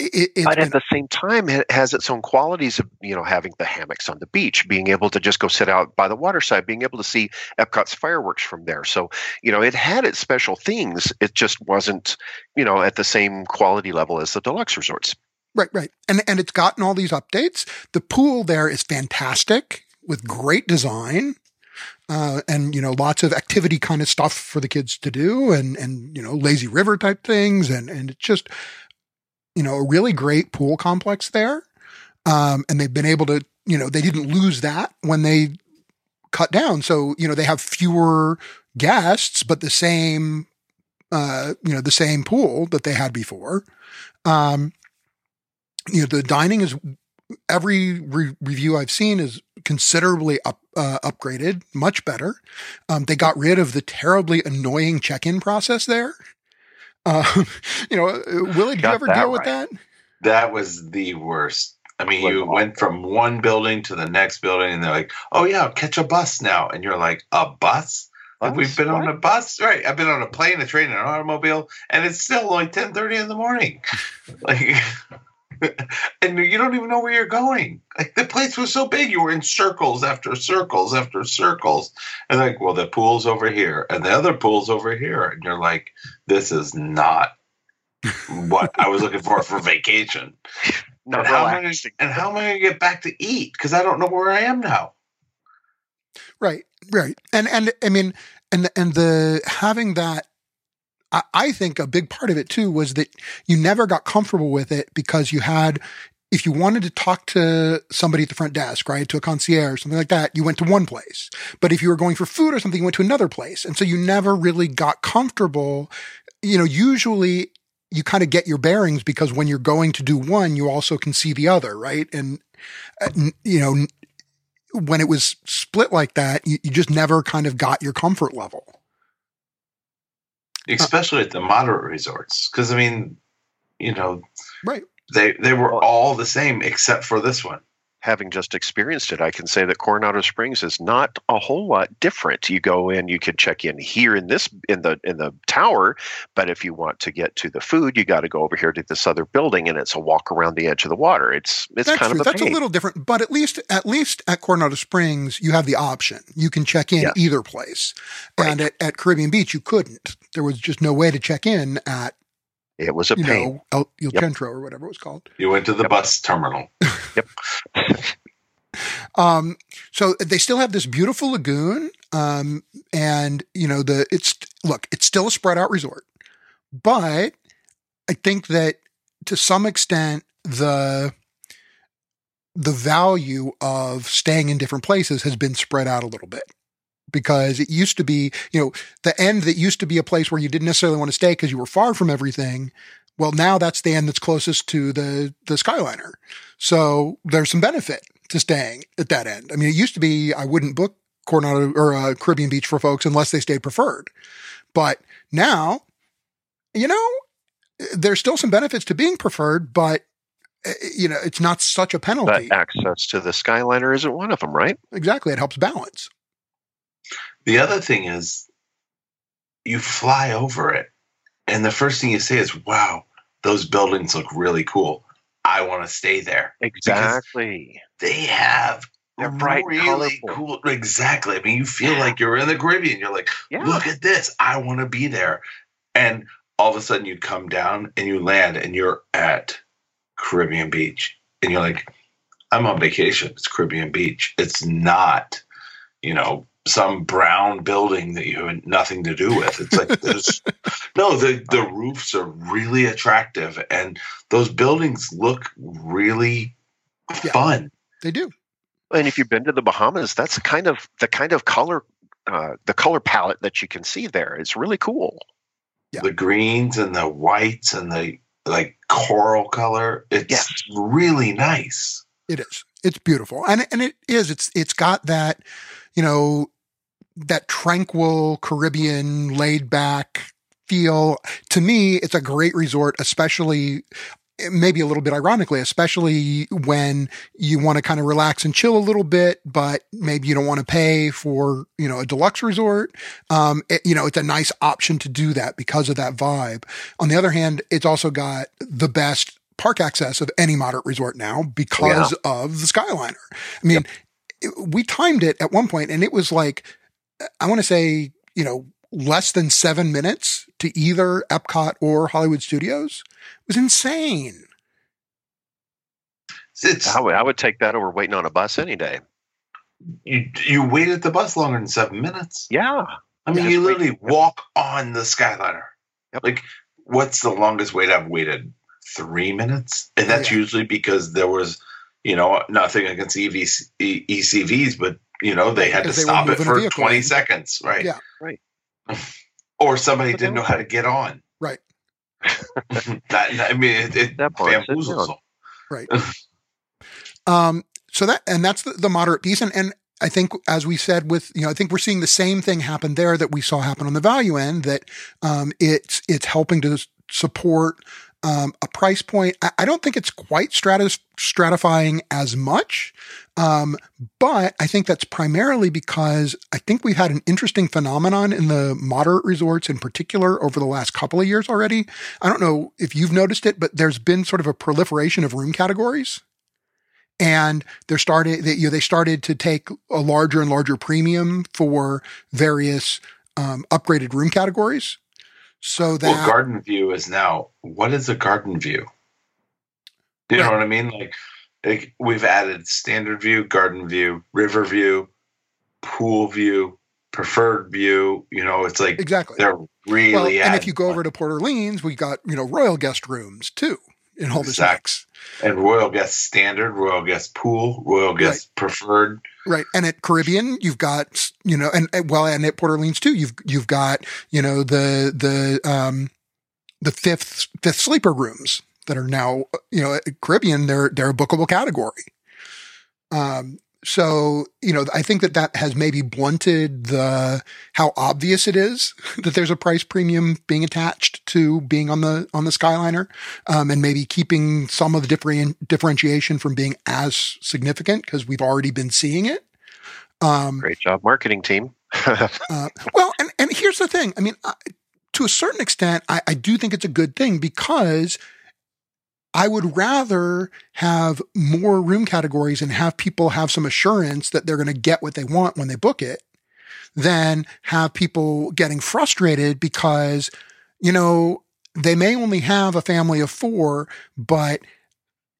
it, but at the same time, it has its own qualities of you know having the hammocks on the beach, being able to just go sit out by the waterside, being able to see Epcot's fireworks from there. So you know, it had its special things. It just wasn't you know at the same quality level as the deluxe resorts. Right, right, and and it's gotten all these updates. The pool there is fantastic with great design uh, and you know lots of activity kind of stuff for the kids to do and and you know lazy river type things. And and it's just you know a really great pool complex there. Um, and they've been able to you know they didn't lose that when they cut down. So you know they have fewer guests but the same uh, you know the same pool that they had before. Um, you know the dining is every re- review I've seen is considerably up, uh, upgraded, much better. Um, they got rid of the terribly annoying check-in process there. Uh, you know, uh, Willie, did you ever deal right. with that? That was the worst. I mean, you went from one building to the next building, and they're like, "Oh yeah, I'll catch a bus now," and you're like, "A bus? Like we've been what? on a bus, right? I've been on a plane, a train, and an automobile, and it's still like ten thirty in the morning. like, and you don't even know where you're going. Like the place was so big, you were in circles after circles after circles, and like, well, the pool's over here, and the other pool's over here, and you're like, this is not what I was looking for for vacation. Not and, how am I, and how am I going to get back to eat? Because I don't know where I am now. Right, right, and and I mean, and and the having that I think a big part of it too was that you never got comfortable with it because you had, if you wanted to talk to somebody at the front desk, right, to a concierge, something like that, you went to one place. But if you were going for food or something, you went to another place. And so you never really got comfortable. You know, usually you kind of get your bearings because when you're going to do one, you also can see the other, right? And, uh, you know, when it was split like that, you, you just never kind of got your comfort level especially at the moderate resorts. Because I mean, you know, right? They they were all the same except for this one having just experienced it, I can say that Coronado Springs is not a whole lot different. You go in, you could check in here in this in the in the tower, but if you want to get to the food, you got to go over here to this other building, and it's a walk around the edge of the water. It's it's that's kind true. of a that's pain. a little different, but at least at least at Coronado Springs, you have the option. You can check in either place, right. and at, at Caribbean Beach, you couldn't. There was just no way to check in at it was a you pain. Know, El, El yep. Centro or whatever it was called. You went to the yep. bus terminal. yep. um, so they still have this beautiful lagoon. Um, and you know, the, it's, look, it's still a spread out resort, but I think that to some extent, the, the value of staying in different places has been spread out a little bit because it used to be, you know, the end that used to be a place where you didn't necessarily want to stay because you were far from everything. Well, now that's the end that's closest to the, the Skyliner. So there's some benefit to staying at that end. I mean, it used to be I wouldn't book Coronado or uh, Caribbean Beach for folks unless they stayed preferred. But now, you know, there's still some benefits to being preferred, but uh, you know, it's not such a penalty. But access to the Skyliner isn't one of them, right? Exactly. It helps balance. The other thing is you fly over it, and the first thing you say is, wow, those buildings look really cool. I want to stay there. Exactly. They have They're bright, really colorful. cool. Exactly. I mean, you feel like you're in the Caribbean. You're like, Yeah. look at this. I want to be there. And all of a sudden, you come down and you land, and you're at Caribbean Beach, and you're like, I'm on vacation. It's Caribbean Beach. It's not, you know, some brown building that you have nothing to do with. It's like there's no the the roofs are really attractive, and those buildings look really Yeah. fun. They do. And if you've been to the Bahamas, that's kind of the kind of color uh, the color palette that you can see there. It's really cool. Yeah. The greens and the whites and the like coral color. It's Yes. really nice. It is. It's beautiful. And and it is. It's it's got that, you know, that tranquil Caribbean laid back feel. To me, it's a great resort, especially maybe a little bit ironically, especially when you want to kind of relax and chill a little bit, but maybe you don't want to pay for, you know, a deluxe resort. Um, it- you know, it's a nice option to do that because of that vibe. On the other hand, it's also got the best park access of any moderate resort now because of the Skyliner. I mean, it- we timed it at one point and it was like, I want to say, you know, less than seven minutes to either Epcot or Hollywood Studios. It was insane. It's I would, I would take that over waiting on a bus any day. you you wait at the bus longer than seven minutes. Yeah. I mean, Yeah, you literally wait- walk on the Skyliner. Yep. Like, what's the longest wait I've waited? Three minutes, and Oh, that's yeah. usually because there was, you know, nothing against E EV, E- ECVs, but you know they had to they stop it for twenty in. seconds, right? Yeah. Right. or somebody But didn't know how to get on. Right. that, that- I mean, it, it That part, sit bamboozles down. them. Um, so that, and that's the, the moderate piece. And, and I think, as we said with, you know, I think we're seeing the same thing happen there that we saw happen on the value end that, um, it's, it's helping to support, um, a price point. I, I don't think it's quite stratus, stratifying as much. Um, but I think that's primarily because I think we've had an interesting phenomenon in the moderate resorts in particular over the last couple of years already. I don't know if you've noticed it, but there's been sort of a proliferation of room categories and they're started they, you know, they started to take a larger and larger premium for various um, upgraded room categories so that Well, garden view is now. What is a garden view? Do you know what I mean? Like, like we've added standard view, garden view, river view, pool view, preferred view. You know, it's like exactly they're really. well and if you go over to port orleans we got you know royal guest rooms too in all Exactly. and royal guest standard, royal guest pool, royal guest preferred. right and at caribbean you've got you know and, and well and at port orleans too you've you've got you know the the um the fifth fifth sleeper rooms that are now you know at caribbean they're they're a bookable category um so you know i think that that has maybe blunted the how obvious it is that there's a price premium being attached to being on the on the skyliner um, and maybe keeping some of the different differentiation from being as significant because we've already been seeing it um, Great job, marketing team. uh, well, and, and here's the thing. I mean, I, to a certain extent, I, I do think it's a good thing because I would rather have more room categories and have people have some assurance that they're going to get what they want when they book it than have people getting frustrated because, you know, they may only have a family of four, but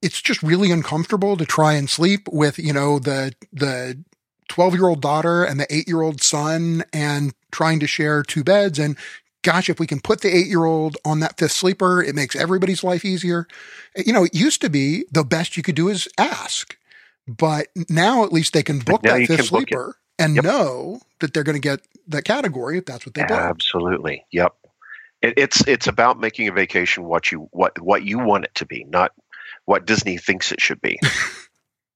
it's just really uncomfortable to try and sleep with, you know, the, the 12 year old daughter and the eight year old son and trying to share two beds. And gosh, if we can put the eight year old on that fifth sleeper, it makes everybody's life easier. You know, it used to be the best you could do is ask. but now at least they can book that fifth can book it. sleeper and Yep. know that they're going to get that category if that's what they book. Absolutely. Yep. It, it's it's about making a vacation what you what what you want it to be, not what Disney thinks it should be.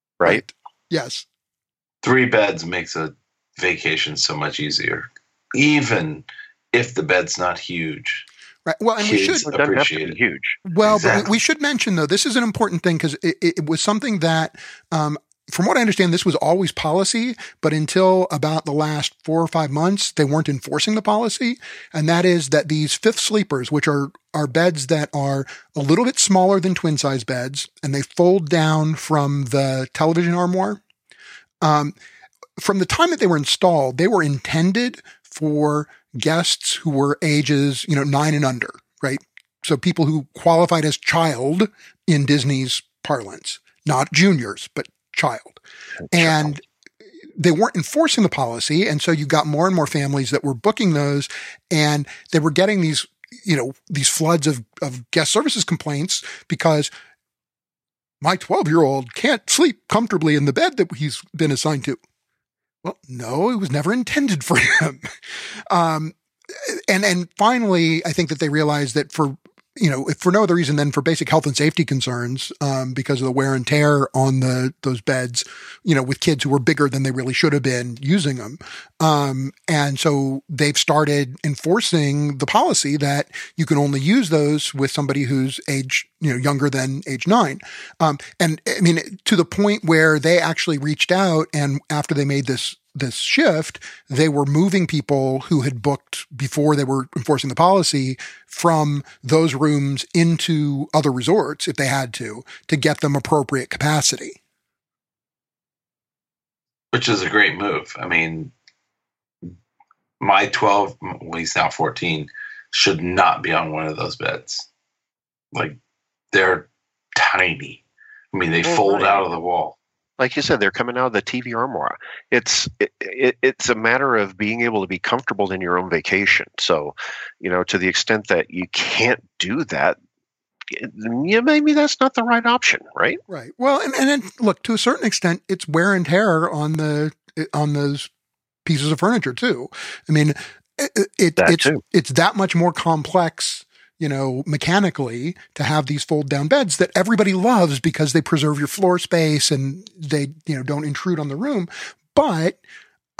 right? Yes. Three beds makes a vacation so much easier, even if the bed's not huge. Right. Well, and we should Kids It doesn't have to appreciate it. huge. Well, but we should mention though, this is an important thing because it, it was something that, um, from what I understand, this was always policy, but until about the last four or five months, they weren't enforcing the policy. And that is that these fifth sleepers, which are, are beds that are a little bit smaller than twin size beds and they fold down from the television armoire. Um, from the time that they were installed, they were intended for guests who were ages, you know, nine and under, right? So people who qualified as child in Disney's parlance, not juniors, but child. And they weren't enforcing the policy. And so you got more and more families that were booking those and they were getting these, you know, these floods of, of guest services complaints because my 12 year old can't sleep comfortably in the bed that he's been assigned to. Well, no, it was never intended for him. Um, and and finally, I think that they realized that for you know, if for no other reason than for basic health and safety concerns, um, because of the wear and tear on the those beds, you know, with kids who were bigger than they really should have been using them, um, and so they've started enforcing the policy that you can only use those with somebody who's age, you know, younger than age nine, um, and I mean to the point where they actually reached out and after they made this this shift, they were moving people who had booked before they were enforcing the policy from those rooms into other resorts if they had to, to get them appropriate capacity. which is a great move. I mean, my 12, well, he's now 14, should not be on one of those beds. Like, they're tiny. I mean, they Well, fold right. out of the wall. Like you said, they're coming out of the TV armoire. It's it, it, it's a matter of being able to be comfortable in your own vacation. So, you know, to the extent that you can't do that, yeah, maybe that's not the right option, right? Right. Well, and, and then look, to a certain extent, it's wear and tear on the, on those pieces of furniture too. I mean, it, it, it's, too. it's that much more complex, you know, mechanically to have these fold down beds that everybody loves because they preserve your floor space and they, you know, don't intrude on the room. But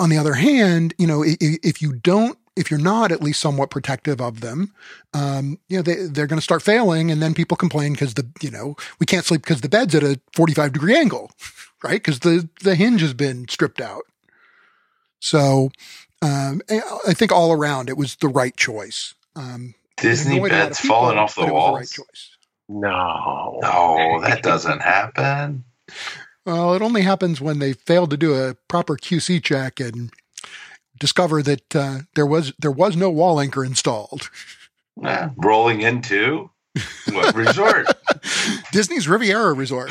on the other hand, you know, if you don't, if you're not at least somewhat protective of them, um, you know, they, they're going to start failing and then people complain because the, you know, we can't sleep because the bed's at a 45 degree angle, right? Because the, the hinge has been stripped out. So, um, I think all around it was the right choice. Um, Disney annoyed a lot of beds people, falling off the but it was walls. the right choice. No, No, that doesn't happen. Well, it only happens when they fail to do a proper QC check and discover that uh, there was there was no wall anchor installed. Eh, rolling into what resort? Disney's Riviera Resort.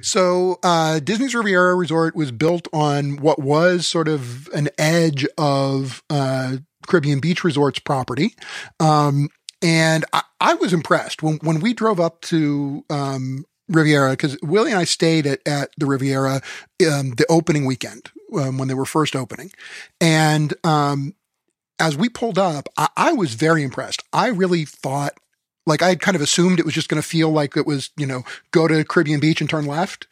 So uh, Disney's Riviera Resort was built on what was sort of an edge of uh, Caribbean Beach Resort's property. Um, and I, I was impressed when, when we drove up to um, Riviera, because Willie and I stayed at, at the Riviera um, the opening weekend um, when they were first opening. And um, as we pulled up, I, I was very impressed. I really thought like I had kind of assumed it was just going to feel like it was, you know, go to Caribbean Beach and turn left.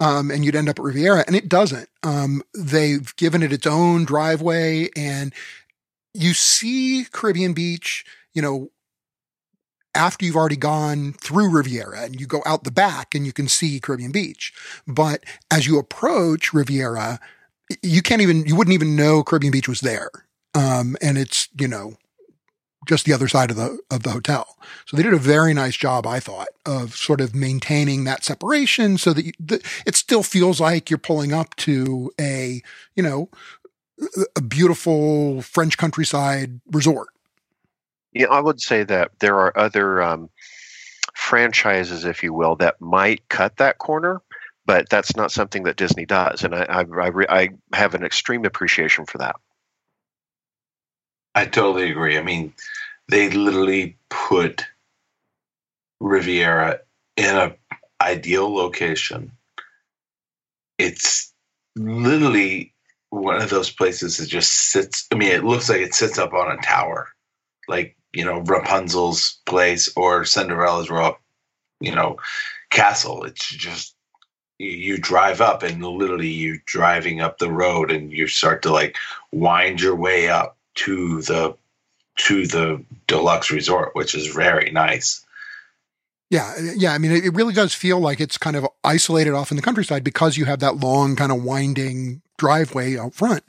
Um, and you'd end up at Riviera and it doesn't. Um, they've given it its own driveway and you see Caribbean Beach, you know, after you've already gone through Riviera and you go out the back and you can see Caribbean Beach. But as you approach Riviera, you can't even, you wouldn't even know Caribbean Beach was there. Um, and it's, you know, just the other side of the of the hotel. So they did a very nice job, I thought, of sort of maintaining that separation so that you, the, it still feels like you're pulling up to a you know a beautiful French countryside resort. Yeah, I would say that there are other um, franchises, if you will, that might cut that corner, but that's not something that Disney does, and I I, I, re- I have an extreme appreciation for that. I totally agree. I mean, they literally put Riviera in a ideal location it's literally one of those places that just sits. I mean, it looks like it sits up on a tower, like you know Rapunzel's place or Cinderella's rock, you know, castle. It's just you, you drive up and literally you're driving up the road and you start to like wind your way up to the to the deluxe resort, which is very nice. Yeah, yeah. I mean, it, really does feel like it's kind of isolated off in the countryside because you have that long, kind of winding driveway out front.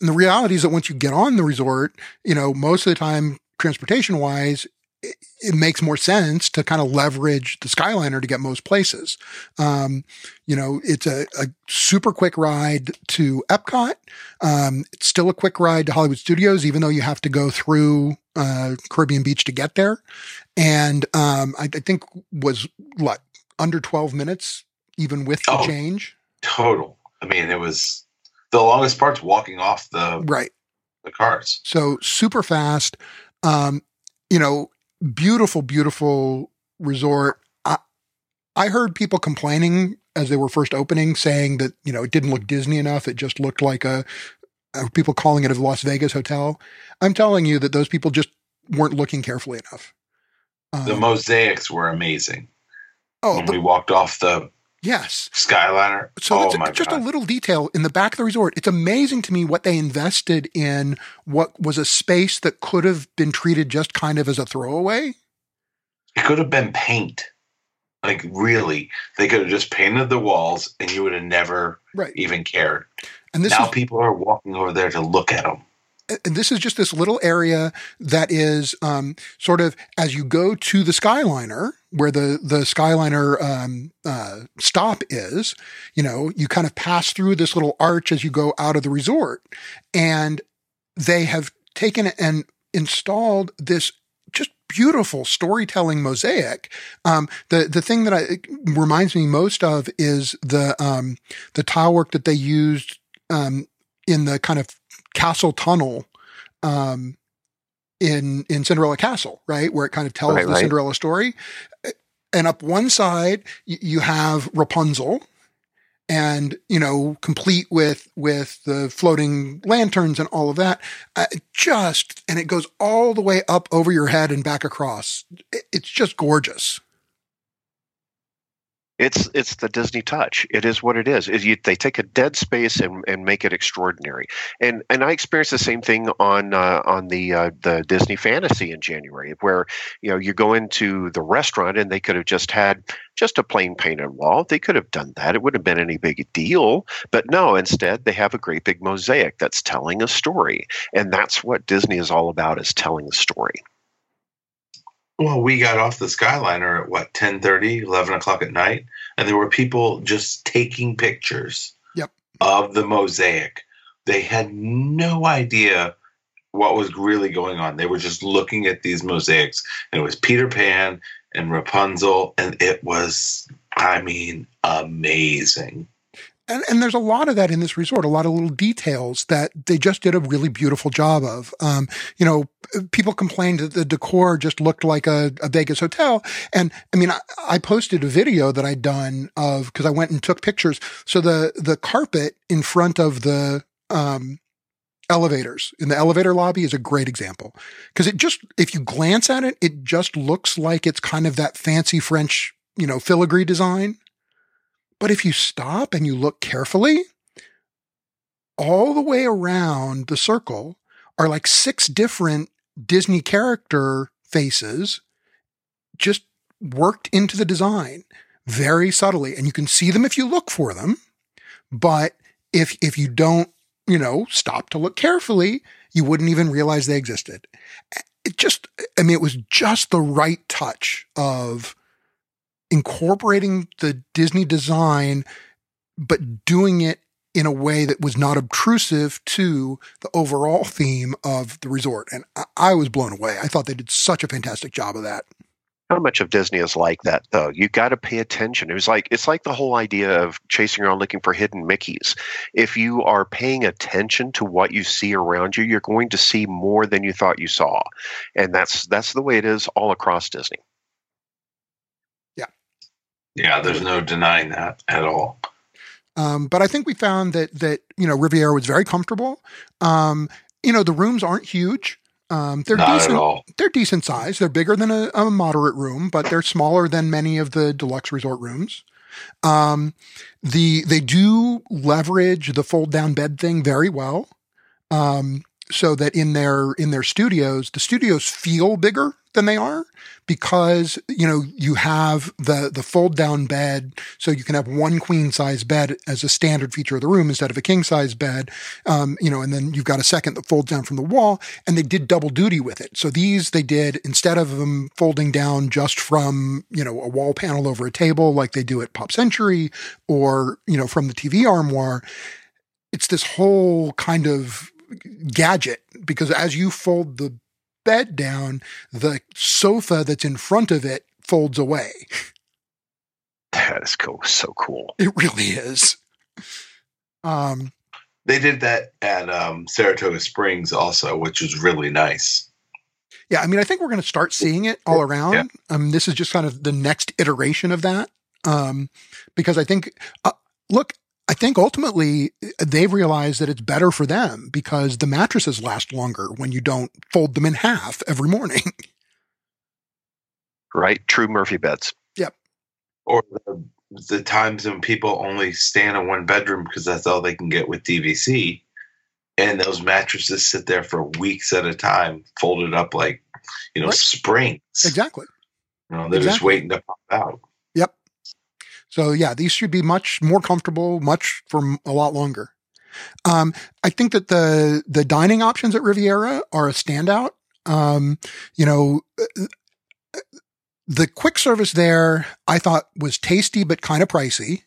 And the reality is that once you get on the resort, you know, most of the time, transportation wise, it, it makes more sense to kind of leverage the Skyliner to get most places. Um, you know, it's a, a, super quick ride to Epcot. Um, it's still a quick ride to Hollywood Studios, even though you have to go through uh, Caribbean Beach to get there. And um, I, I, think was what under twelve minutes, even with the oh, change. Total. I mean, it was the longest part's walking off the right the cars. So super fast. Um, you know, beautiful, beautiful resort. I, I heard people complaining as they were first opening, saying that you know it didn't look Disney enough. It just looked like a, a people calling it a Las Vegas hotel. I'm telling you that those people just weren't looking carefully enough. Um, the mosaics were amazing. Oh, when the, we walked off the Yes. Skyliner. So oh that's just God. a little detail in the back of the resort. It's amazing to me what they invested in what was a space that could have been treated just kind of as a throwaway. It could have been paint. Like really, they could have just painted the walls and you would have never right. even cared. And this now is, people are walking over there to look at them and this is just this little area that is um, sort of as you go to the Skyliner, where the the Skyliner um, uh, stop is. You know, you kind of pass through this little arch as you go out of the resort, and they have taken and installed this just beautiful storytelling mosaic. Um, the the thing that I, reminds me most of is the um, the tile work that they used um, in the kind of castle tunnel um, in in Cinderella Castle, right, where it kind of tells right, the right. Cinderella story. And up one side, you have Rapunzel, and you know, complete with with the floating lanterns and all of that. Uh, just and it goes all the way up over your head and back across. It's just gorgeous. It's it's the Disney touch. It is what it is. Is you, they take a dead space and, and make it extraordinary. And and I experienced the same thing on uh, on the uh, the Disney Fantasy in January, where you know you go into the restaurant and they could have just had just a plain painted wall. They could have done that. It wouldn't have been any big deal. But no, instead they have a great big mosaic that's telling a story, and that's what Disney is all about: is telling a story. Well, we got off the Skyliner at what 10 30, 11 o'clock at night, and there were people just taking pictures yep. of the mosaic. They had no idea what was really going on. They were just looking at these mosaics, and it was Peter Pan and Rapunzel, and it was, I mean, amazing and, and there's a lot of that in this resort, a lot of little details that they just did a really beautiful job of. Um, you know, people complained that the decor just looked like a, a Vegas hotel. And I mean, I, I, posted a video that I'd done of, cause I went and took pictures. So the, the carpet in front of the, um, elevators in the elevator lobby is a great example because it just, if you glance at it, it just looks like it's kind of that fancy French, you know, filigree design but if you stop and you look carefully, all the way around the circle are like six different Disney character faces just worked into the design very subtly. And you can see them if you look for them. But if, if you don't, you know, stop to look carefully, you wouldn't even realize they existed. It just, I mean, it was just the right touch of incorporating the Disney design, but doing it in a way that was not obtrusive to the overall theme of the resort. And I, I was blown away. I thought they did such a fantastic job of that how much of Disney is like that though? You got to pay attention. It was like it's like the whole idea of chasing around looking for hidden Mickeys. If you are paying attention to what you see around you, you're going to see more than you thought you saw. And that's that's the way it is all across Disney. Yeah, there's no denying that at all. Um, but I think we found that that you know Riviera was very comfortable. Um, you know the rooms aren't huge. Um, they're Not decent. at all. They're decent size. They're bigger than a, a moderate room, but they're smaller than many of the deluxe resort rooms. Um, the they do leverage the fold down bed thing very well. Um, so that in their in their studios, the studios feel bigger than they are because you know you have the the fold down bed, so you can have one queen size bed as a standard feature of the room instead of a king size bed. Um, you know, and then you've got a second that folds down from the wall, and they did double duty with it. So these they did instead of them folding down just from you know a wall panel over a table like they do at Pop Century or you know from the TV armoire. It's this whole kind of gadget because as you fold the bed down, the sofa that's in front of it folds away. That is cool. So cool. It really is. Um, They did that at um, Saratoga Springs also, which was really nice. yeah, I mean, I think we're going to start seeing it all around. Yeah. Um, this is just kind of the next iteration of that. Um, because I think, uh, look, I think ultimately uh, they've realized that it's better for them because the mattresses last longer when you don't fold them in half every morning. Right? True Murphy beds. Yep. Or the, the times when people only stay in a one bedroom because that's all they can get with DVC. And those mattresses sit there for weeks at a time, folded up like, you know, Right. springs. exactly. You know, they're just waiting to pop out. So yeah, these should be much more comfortable, much for a lot longer. Um, I think that the the dining options at Riviera are a standout. Um, you know, uh, the quick service there I thought was tasty but kind of pricey.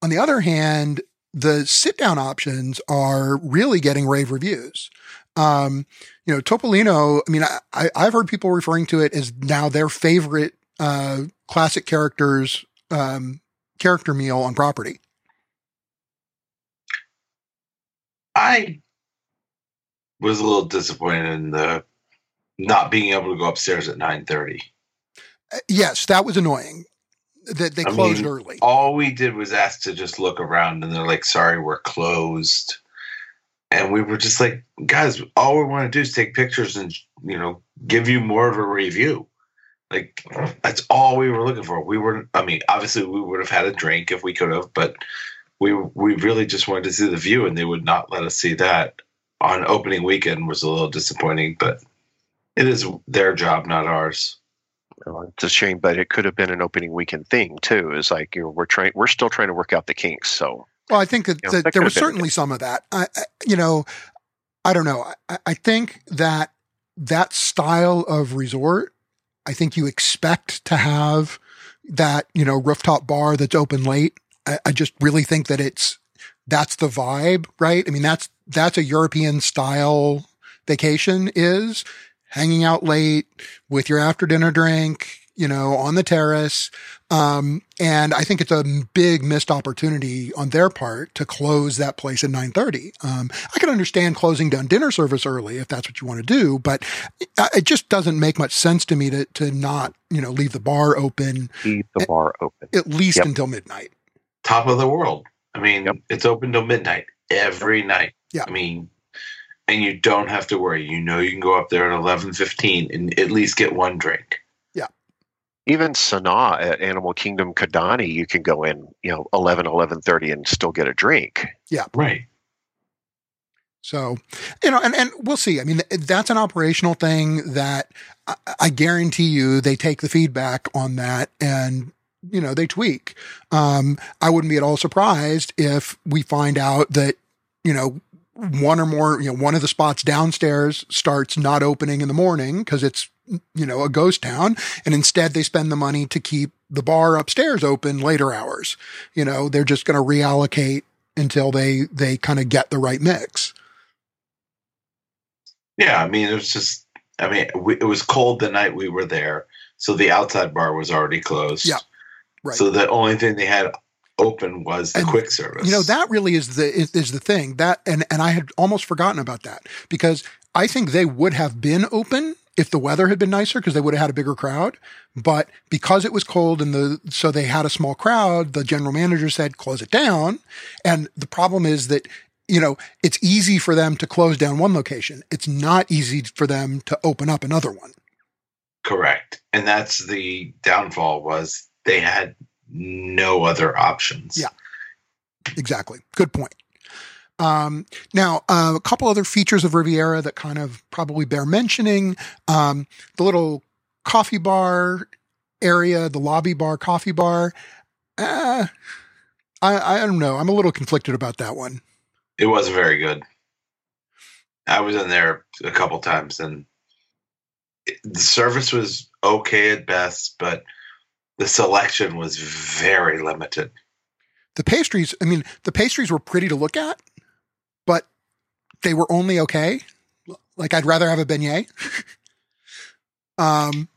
On the other hand, the sit down options are really getting rave reviews. Um, you know, Topolino, I mean, I, I've heard people referring to it as now their favorite, uh, classic characters, um, character meal on property. I was a little disappointed in the not being able to go upstairs at nine thirty. Uh, Yes, that was annoying that they I closed mean, early. All we did was ask to just look around, and they're like, "Sorry, we're closed." And we were just like, "Guys, all we want to do is take pictures and you know give you more of a review." Like that's all we were looking for. We were, I mean, obviously we would have had a drink if we could have, but we we really just wanted to see the view, and they would not let us see that on opening weekend was a little disappointing, but it is their job, not ours. Uh, It's a shame, but it could have been an opening weekend thing too. Is like you know, we're trying, we're still trying to work out the kinks. So Well, I think that, You know, that that there was certainly some of that. I, I, you know, I don't know. I, I think that that style of resort, I think you expect to have that, you know, rooftop bar that's open late. I, I just really think that it's, that's the vibe, right? I mean, that's, that's a European style vacation is hanging out late with your after dinner drink, you know, on the terrace. Um, and I think it's a big missed opportunity on their part to close that place at 930. Um, I can understand closing down dinner service early if that's what you want to do, but it, it just doesn't make much sense to me to, to not, you know, leave the bar open keep the bar open. at least Yep. until midnight. top of the world. I mean, Yep. it's open till midnight every night. Yeah. I mean, and you don't have to worry. You know, you can go up there at eleven fifteen and at least get one drink. Even Sanaa at Animal Kingdom Kidani, you can go in, you know, 11, 11.30 and still get a drink. Yeah. Right. So, you know, and, and we'll see. I mean, that's an operational thing that I, I guarantee you they take the feedback on that and, you know, they tweak. Um, I wouldn't be at all surprised if we find out that, you know, one or more, you know, one of the spots downstairs starts not opening in the morning because it's, you know, a ghost town. And instead they spend the money to keep the bar upstairs open later hours. You know, they're just going to reallocate until they, they kind of get the right mix. Yeah. I mean, it was just. I mean, we, it was cold the night we were there, so the outside bar was already closed. Yeah, right. So the only thing they had open was the And, quick service. You know, that really is the is, is the thing. That and and I had almost forgotten about that because I think they would have been open if the weather had been nicer because they would have had a bigger crowd. But because it was cold and the, so they had a small crowd, the general manager said, close it down. And the problem is that, you know, it's easy for them to close down one location. It's not easy for them to open up another one. Correct. And that's the downfall was they had no other options. Yeah. Exactly. Good point. Um, now, uh, a couple other features of Riviera that kind of probably bear mentioning. Um, the little coffee bar area, the lobby bar, coffee bar. Uh, I, I don't know. I'm a little conflicted about that one. It wasn't very good. I was in there a couple times and it, the service was okay at best, but the selection was very limited. The pastries, I mean, the pastries were pretty to look at, but they were only okay. Like I'd rather have a beignet. um,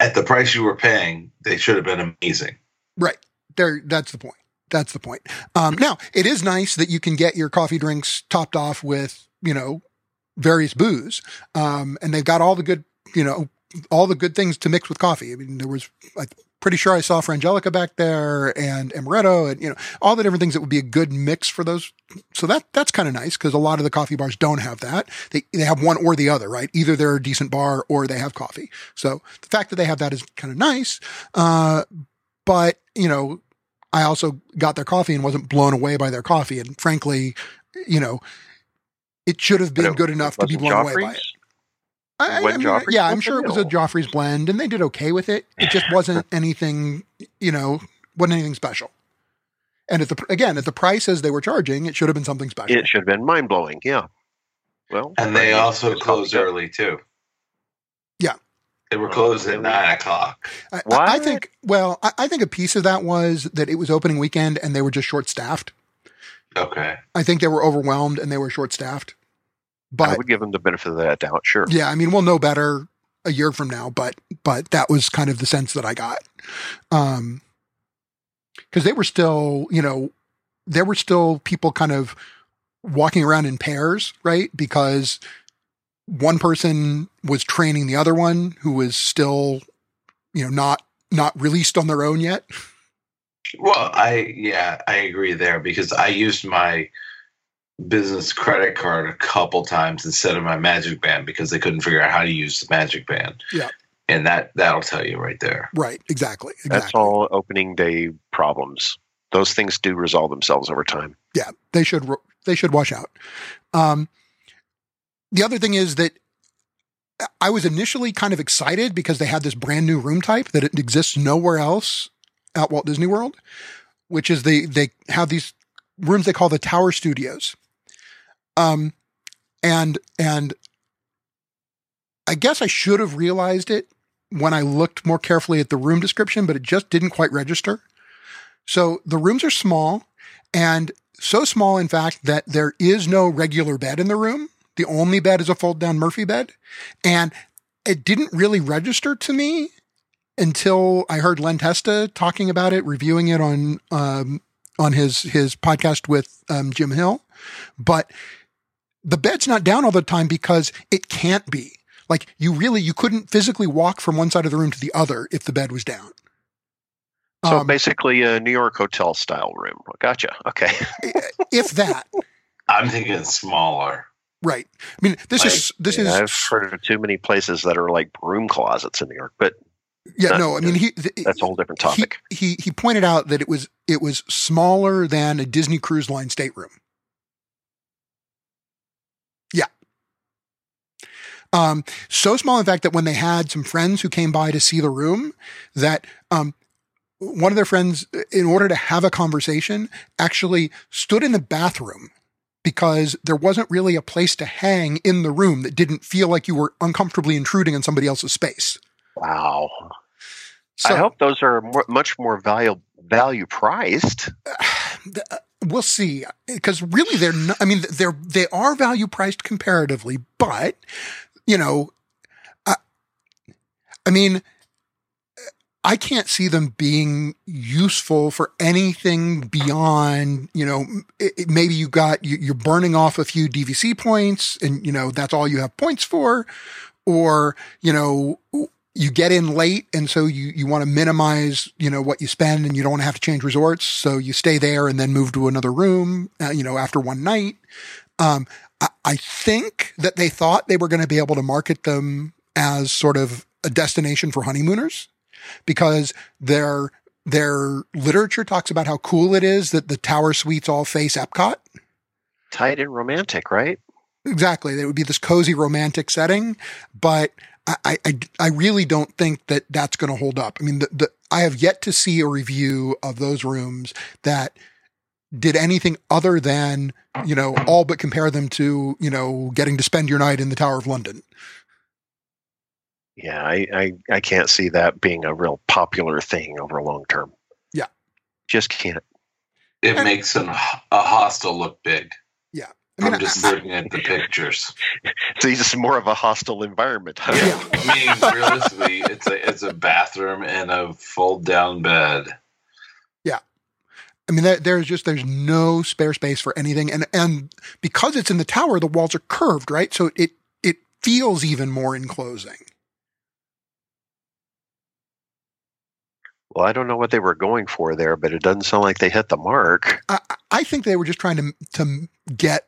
At the price you were paying, they should have been amazing. right there. That's the point. That's the point. Um, now it is nice that you can get your coffee drinks topped off with, you know, various booze. Um, and they've got all the good, you know, all the good things to mix with coffee. I mean, there was, I'm pretty sure I saw Frangelica back there and Amaretto and, you know, all the different things that would be a good mix for those. So that, that's kind of nice because a lot of the coffee bars don't have that. They, they have one or the other, right? Either they're a decent bar or they have coffee. So the fact that they have that is kind of nice. Uh, but, you know, I also got their coffee and wasn't blown away by their coffee. And frankly, you know, it should have been good enough to be blown away by it. Joffrey's? I, I, When I mean, Joffrey's yeah, I'm sure it was a. Joffrey's blend, and they did okay with it. It just wasn't anything, you know, wasn't anything special. And at the again at the prices they were charging, it should have been something special. It should have been mind blowing. Yeah. Well, And they right, also closed probably early too. Yeah. They were Oh, closed at really? nine o'clock. I, I- I think. Well, I, I think a piece of that was that it was opening weekend and they were just short staffed. Okay. I think they were overwhelmed and they were short staffed. I would give them the benefit of that doubt. Sure. yeah, I mean, we'll know better a year from now. But but that was kind of the sense that I got. Um, because they were still, you know, there were still people kind of walking around in pairs, right? Because one person was training the other one who was still, you know, not not released on their own yet. Well, I yeah, I agree there because I used my business credit card a couple times instead of my Magic Band because they couldn't figure out how to use the Magic Band. Yeah. And that that'll tell you right there. Right. Exactly. Exactly. That's all opening day problems. Those things do resolve themselves over time. yeah, they should ro- they should wash out. Um, the other thing is that I was initially kind of excited because they had this brand new room type that it exists nowhere else at Walt Disney World, which is they they have these rooms they call the Tower Studios. Um, and and I guess I should have realized it when I looked more carefully at the room description, but it just didn't quite register. So the rooms are small and so small, in fact, that there is no regular bed in the room. The only bed is a fold down Murphy bed. And it didn't really register to me until I heard Len Testa talking about it, reviewing it on, um, on his, his podcast with, um, Jim Hill. But the bed's not down all the time because it can't be. Like you really, you couldn't physically walk from one side of the room to the other if the bed was down. So Um, basically, a New York hotel style room. Gotcha. Okay. if that, I'm thinking smaller. right. I mean, this is, this is, I've heard of too many places that are like broom closets in New York, but Yeah, That- no, I mean he th- that's a whole different topic. He, he he pointed out that it was it was smaller than a Disney Cruise Line stateroom. Yeah. Um, so small, in fact, that when they had some friends who came by to see the room, that um, one of their friends, in order to have a conversation, actually stood in the bathroom because there wasn't really a place to hang in the room that didn't feel like you were uncomfortably intruding on somebody else's space. wow. So, I hope those are more, much more value value priced. uh, we'll see because really they're not, i mean they're they are value priced comparatively but you know I, I mean i can't see them being useful for anything beyond you know it, it- maybe you got you, you're burning off a few dvc points and you know that's all you have points for or, you know, you get in late and so you, you want to minimize, you know, what you spend and you don't want to have to change resorts. So you stay there and then move to another room, uh, you know, after one night. Um, I, I think that they thought they were going to be able to market them as sort of a destination for honeymooners because their, their literature talks about how cool it is that the tower suites all face Epcot. Tight and romantic, right? Exactly. It would be this cozy romantic setting, but I, I, I really don't think that that's going to hold up. I mean, the, the, I have yet to see a review of those rooms that did anything other than, you know, all but compare them to, you know, getting to spend your night in the Tower of London. Yeah, I, I, I can't see that being a real popular thing over long term. Yeah. Just can't. It And- makes an, a hostel look big. I mean, I'm just I- looking at the pictures. So it's just more of a hostile environment. Huh? Yeah. I mean, realistically, it's a it's a bathroom and a fold down bed. Yeah, I mean, there, there's just there's no spare space for anything, and and because it's in the tower, the walls are curved, right? So it it feels even more enclosing. Well, I don't know what they were going for there, but it doesn't sound like they hit the mark. I, I think they were just trying to to get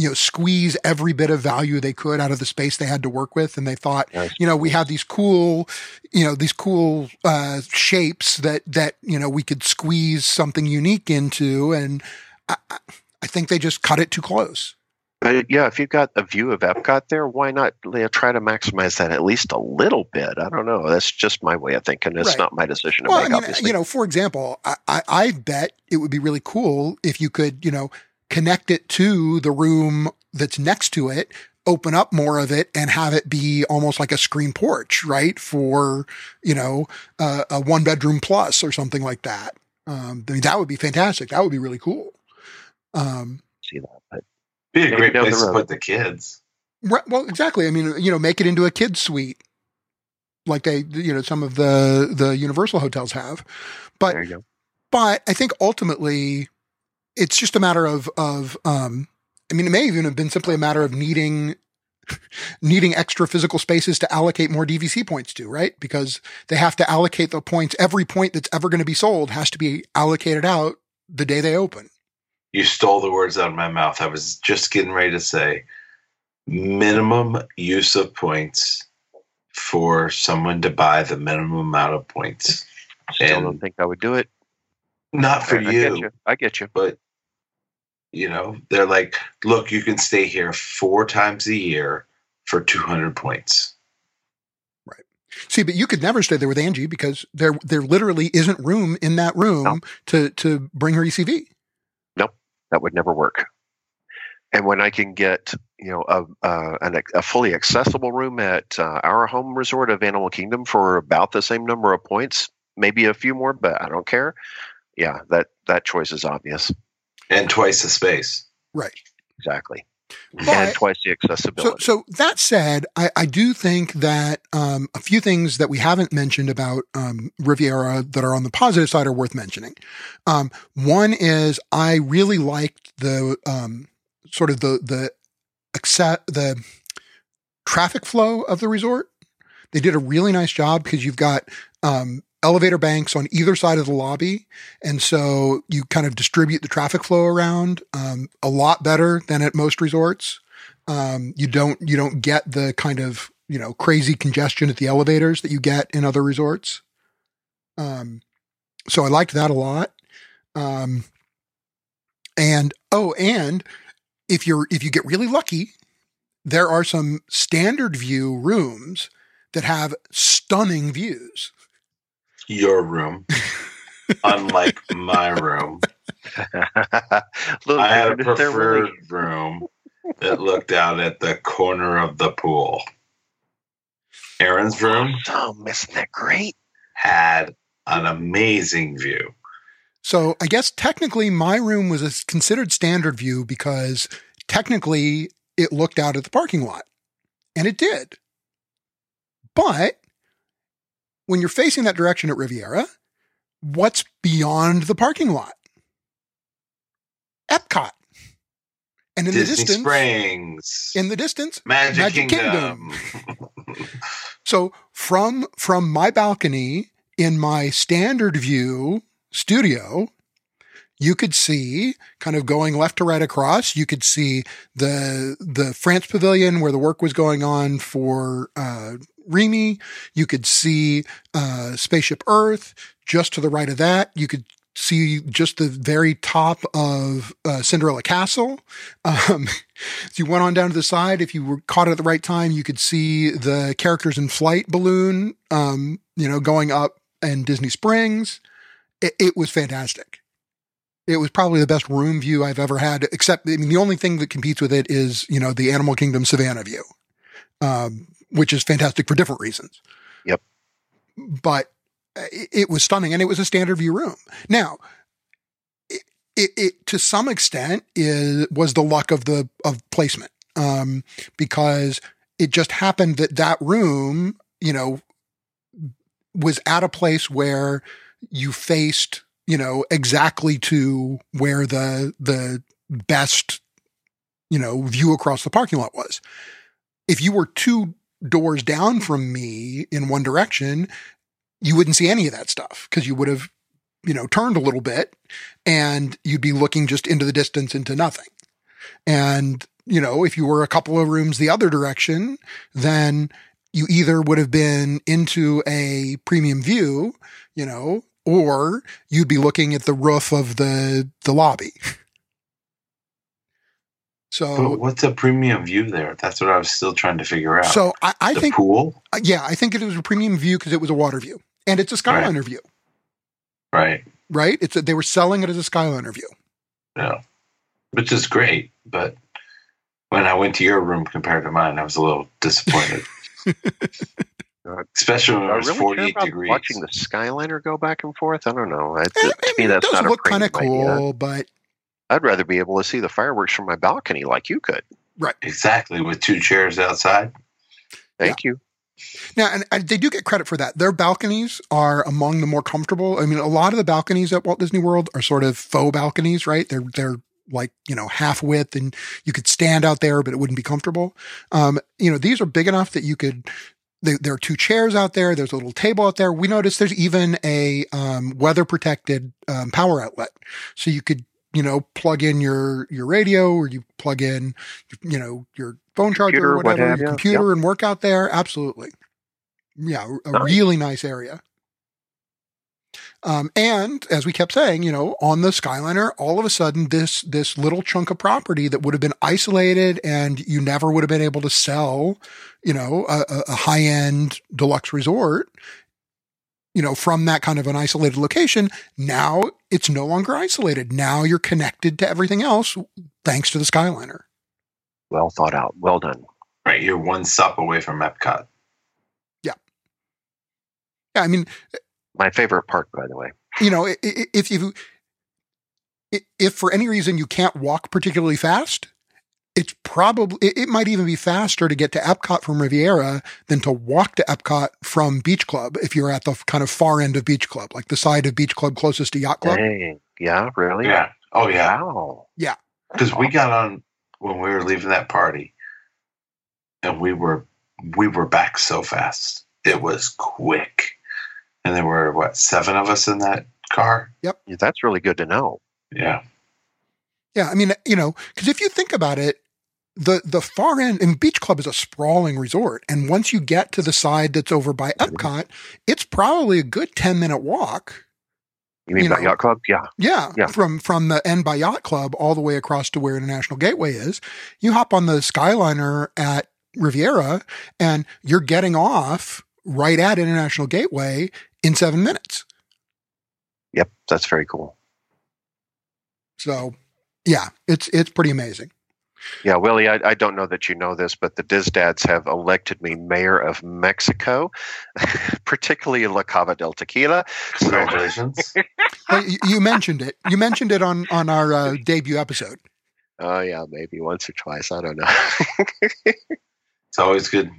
you know squeeze every bit of value they could out of the space they had to work with, and they thought Yes. you know we have these cool you know these cool uh, shapes that that you know we could squeeze something unique into, and I, I- think they just cut it too close. But yeah, if you've got a view of Epcot there, why not try to maximize that at least a little bit? I don't know. That's just my way of thinking. It's Right. not my decision to Well, make. I mean, obviously, you know, for example, I, I, I bet it would be really cool if you could, you know, connect it to the room that's next to it, open up more of it, and have it be almost like a screen porch, right? For you know, uh, a one bedroom plus or something like that. Um, I mean, that would be fantastic. That would be really cool. Um, see that. But Be a great place to put the kids. right, well, exactly. I mean, you know, make it into a kids suite, like they, you know, some of the the Universal hotels have. But there you go. but I think ultimately it's just a matter of of um I mean it may even have been simply a matter of needing needing extra physical spaces to allocate more DVC points to, right? Because they have to allocate the points every point that's ever going to be sold has to be allocated out the day they open. You stole the words out of my mouth. I was just getting ready to say minimum use of points for someone to buy the minimum amount of points. Still And- don't think I would do it. Not for I, I you, get you. I get you. but you know, they're like, look, you can stay here four times a year for 200 points. Right. See, but you could never stay there with Angie because there there literally isn't room in that room No. to to bring her E Nope, That would never work. And when I can get, you know, a uh, an, a fully accessible room at uh, our home resort of Animal Kingdom for about the same number of points, maybe a few more, but I don't care. Yeah, that that choice is obvious. And twice the space. Right. Exactly. But- and twice the So, accessibility. so that said, I, I do think that um, a few things that we haven't mentioned about um, Riviera that are on the positive side are worth mentioning. Um, one is I really liked the um, sort of the the accept the traffic flow of the resort. They did a really nice job because you've got um, elevator banks on either side of the lobby, and so you kind of distribute the traffic flow around um, a lot better than at most resorts. Um, you don't you don't get the kind of you know crazy congestion at the elevators that you get in other resorts. Um, so I liked that a lot. Um, and oh, and if you're if you get really lucky, there are some standard view rooms that have stunning views. Your room, unlike my room. Little I had a preferred room that looked out at the corner of the pool. Aaron's room Oh, isn't that great? had an amazing view. So I guess technically my room was a considered standard view because technically it looked out at the parking lot. And it did. But when you're facing that direction at Riviera, what's beyond the parking lot? Epcot. And in Disney the distance, Springs, in the distance, Magic, Magic Kingdom. So from from my balcony in my standard view studio, you could see kind of going left to right across. You could see the the France Pavilion where the work was going on for uh, Remy. You could see uh, Spaceship Earth just to the right of that. You could see just the very top of uh, Cinderella Castle. Um, as you went on down to the side, if you were caught at the right time, you could see the characters in flight balloon, um, you know, going up and Disney Springs. It, it, was fantastic. It was probably the best room view I've ever had, except, I mean, the only thing that competes with it is, you know, the Animal Kingdom Savannah view, um, which is fantastic for different reasons. Yep. But it was stunning and it was a standard view room. Now, it, it, it to some extent is was the luck of the of placement um, because it just happened that that room, you know, was at a place where you faced, you know, exactly to where the the best, you know, view across the parking lot was. If you were two doors down from me in one direction, you wouldn't see any of that stuff because you would have, you know, turned a little bit and you'd be looking just into the distance into nothing. And, you know, if you were a couple of rooms the other direction, then you either would have been into a premium view, you know, or you'd be looking at the roof of the the lobby. So but what's a premium view there? That's what I was still trying to figure out. So I, I the think pool, yeah, I think it was a premium view because it was a water view and it's a Skyliner Right. view, right? right? It's a, they were selling it as a Skyliner view. Yeah, which is great. But when I went to your room compared to mine, I was a little disappointed. Especially when I it was really 48 degrees. watching the Skyliner go back and forth. I don't know. It, Eh, to I me, mean, that's it does not look kind of premium idea. cool, but I'd rather be able to see the fireworks from my balcony like you could. Right. Exactly, with two chairs outside. Thank you. Now, and, and they do get credit for that. Their balconies are among the more comfortable. I mean, a lot of the balconies at Walt Disney World are sort of faux balconies, right? They're they're like you know half width, and you could stand out there, but it wouldn't be comfortable. Um, you know, these are big enough that you could. There, there are two chairs out there. There's a little table out there. We noticed there's even a um, weather protected um, power outlet, so you could you know plug in your your radio or you plug in you know your phone charger Computer, or what whatever, have your you. computer, and work out there. Absolutely. Yeah, a Nice. really nice area. Um, and as we kept saying, you know, on the Skyliner, all of a sudden, this this little chunk of property that would have been isolated and you never would have been able to sell, you know, a, a- a high end deluxe resort, you know, from that kind of an isolated location. Now it's no longer isolated. Now you're connected to everything else thanks to the Skyliner. Well thought out. Well done. Right, you're one stop away from Epcot. Yeah, Yeah. I mean, My favorite park, by the way. you know, i- i- if you, if for any reason you can't walk particularly fast, it's probably, it it might even be faster to get to Epcot from Riviera than to walk to Epcot from Beach Club if you're at the kind of far end of Beach Club, like the side of Beach Club closest to Yacht Club. Dang. Yeah, really? Yeah. Oh yeah. Wow. Yeah. Because we got on when we were leaving that party, and we were we were back so fast. It was quick, and there were what seven of us in that car. Yeah, That's really good to know. Yeah. Yeah, I mean, you know, because if you think about it, the the far end and Beach Club is a sprawling resort, and once you get to the side that's over by Epcot, it's probably a good ten minute walk. You mean You by know. Yacht Club? Yeah. Yeah, Yeah. from from the end by Yacht Club all the way across to where International Gateway is. You hop on the Skyliner at Riviera, and you're getting off right at International Gateway in seven minutes. Yep. That's very cool. So, yeah, it's it's pretty amazing. Yeah, Willie, I, I don't know that you know this, but the DISDads have elected me mayor of Mexico, particularly La Cava del Tequila. Congratulations. Well, you, you mentioned it. You mentioned it on on our uh, debut episode. oh, yeah, maybe once or twice. I don't know. it's always good.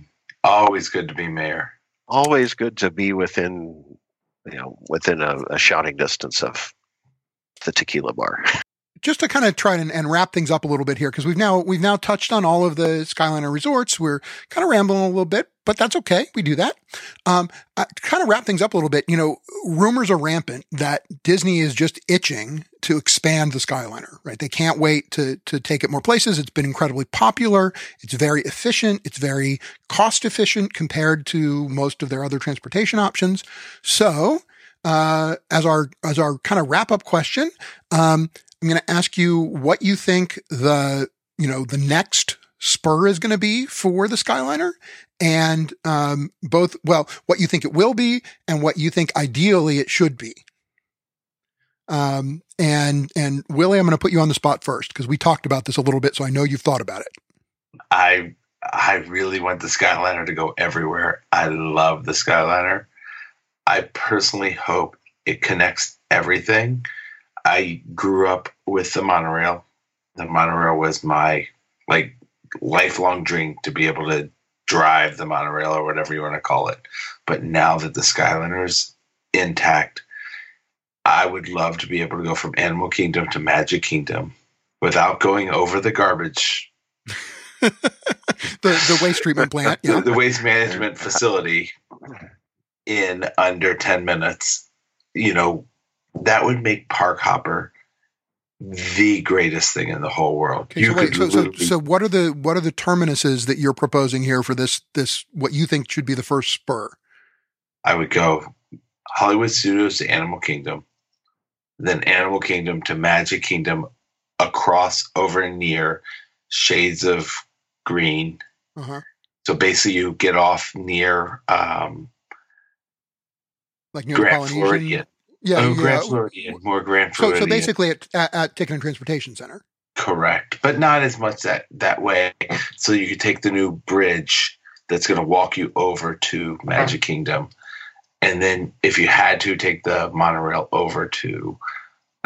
Always good to be mayor. Always good to be within, you know, within a, a shouting distance of the tequila bar. Just to kind of try and, and wrap things up a little bit here, because we've now we've now touched on all of the Skyliner resorts. We're kind of rambling a little bit, but that's okay. We do that. Um, kind of wrap things up a little bit. You know, rumors are rampant that Disney is just itching to expand the Skyliner. Right? They can't wait to to take it more places. It's been incredibly popular. It's very efficient. It's very cost efficient compared to most of their other transportation options. So. Uh, as our as our kind of wrap up question, um, I'm going to ask you what you think the, you know, the next spur is going to be for the Skyliner and, um, both, well, what you think it will be and what you think ideally it should be. Um, and, and Willie, I'm going to put you on the spot first because we talked about this a little bit. So I know you've thought about it. I, I really want the Skyliner to go everywhere. I love the Skyliner. I personally hope it connects everything I grew up with the monorail. The monorail was my like lifelong dream to be able to drive the monorail or whatever you want to call it. But now that the Skyliner is intact, I would love to be able to go from Animal Kingdom to Magic Kingdom without going over the garbage. the the waste treatment plant, yeah. the, the waste management facility in under 10 minutes. You know, that would make Park Hopper the greatest thing in the whole world. Okay, so, wait, so, so, so, what are the what are the terminuses that you're proposing here for this this what you think should be the first spur? I would go Hollywood Studios to Animal Kingdom, then Animal Kingdom to Magic Kingdom, across over near Shades of Green. Uh-huh. So basically, you get off near um, like near Grand Floridian. Yeah, oh, Grand Floridian, more Grand Floridian. So, so basically, at, at, at Ticket and Transportation Center. Correct, but not as much that that way. So you could take the new bridge that's going to walk you over to Magic Kingdom, and then if you had to take the monorail over to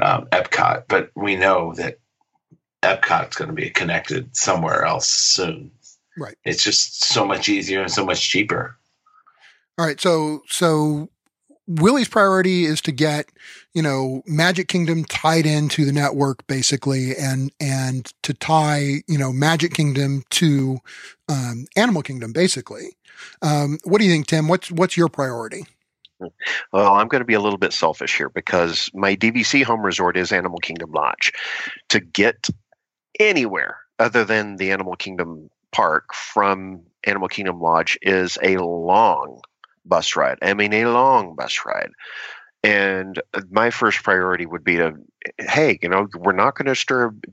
um, Epcot. But we know that Epcot's going to be connected somewhere else soon. Right. It's just so much easier and so much cheaper. All right. So so Willie's priority is to get, you know, Magic Kingdom tied into the network basically and, and to tie, you know, Magic Kingdom to, um, Animal Kingdom basically. Um, what do you think, Tim? What's, what's your priority? Well, I'm going to be a little bit selfish here because my DVC home resort is Animal Kingdom Lodge. To get anywhere other than the Animal Kingdom Park from Animal Kingdom Lodge is a long bus ride. I mean, a long bus ride. And my first priority would be to, hey, you know, we're not going to disturb.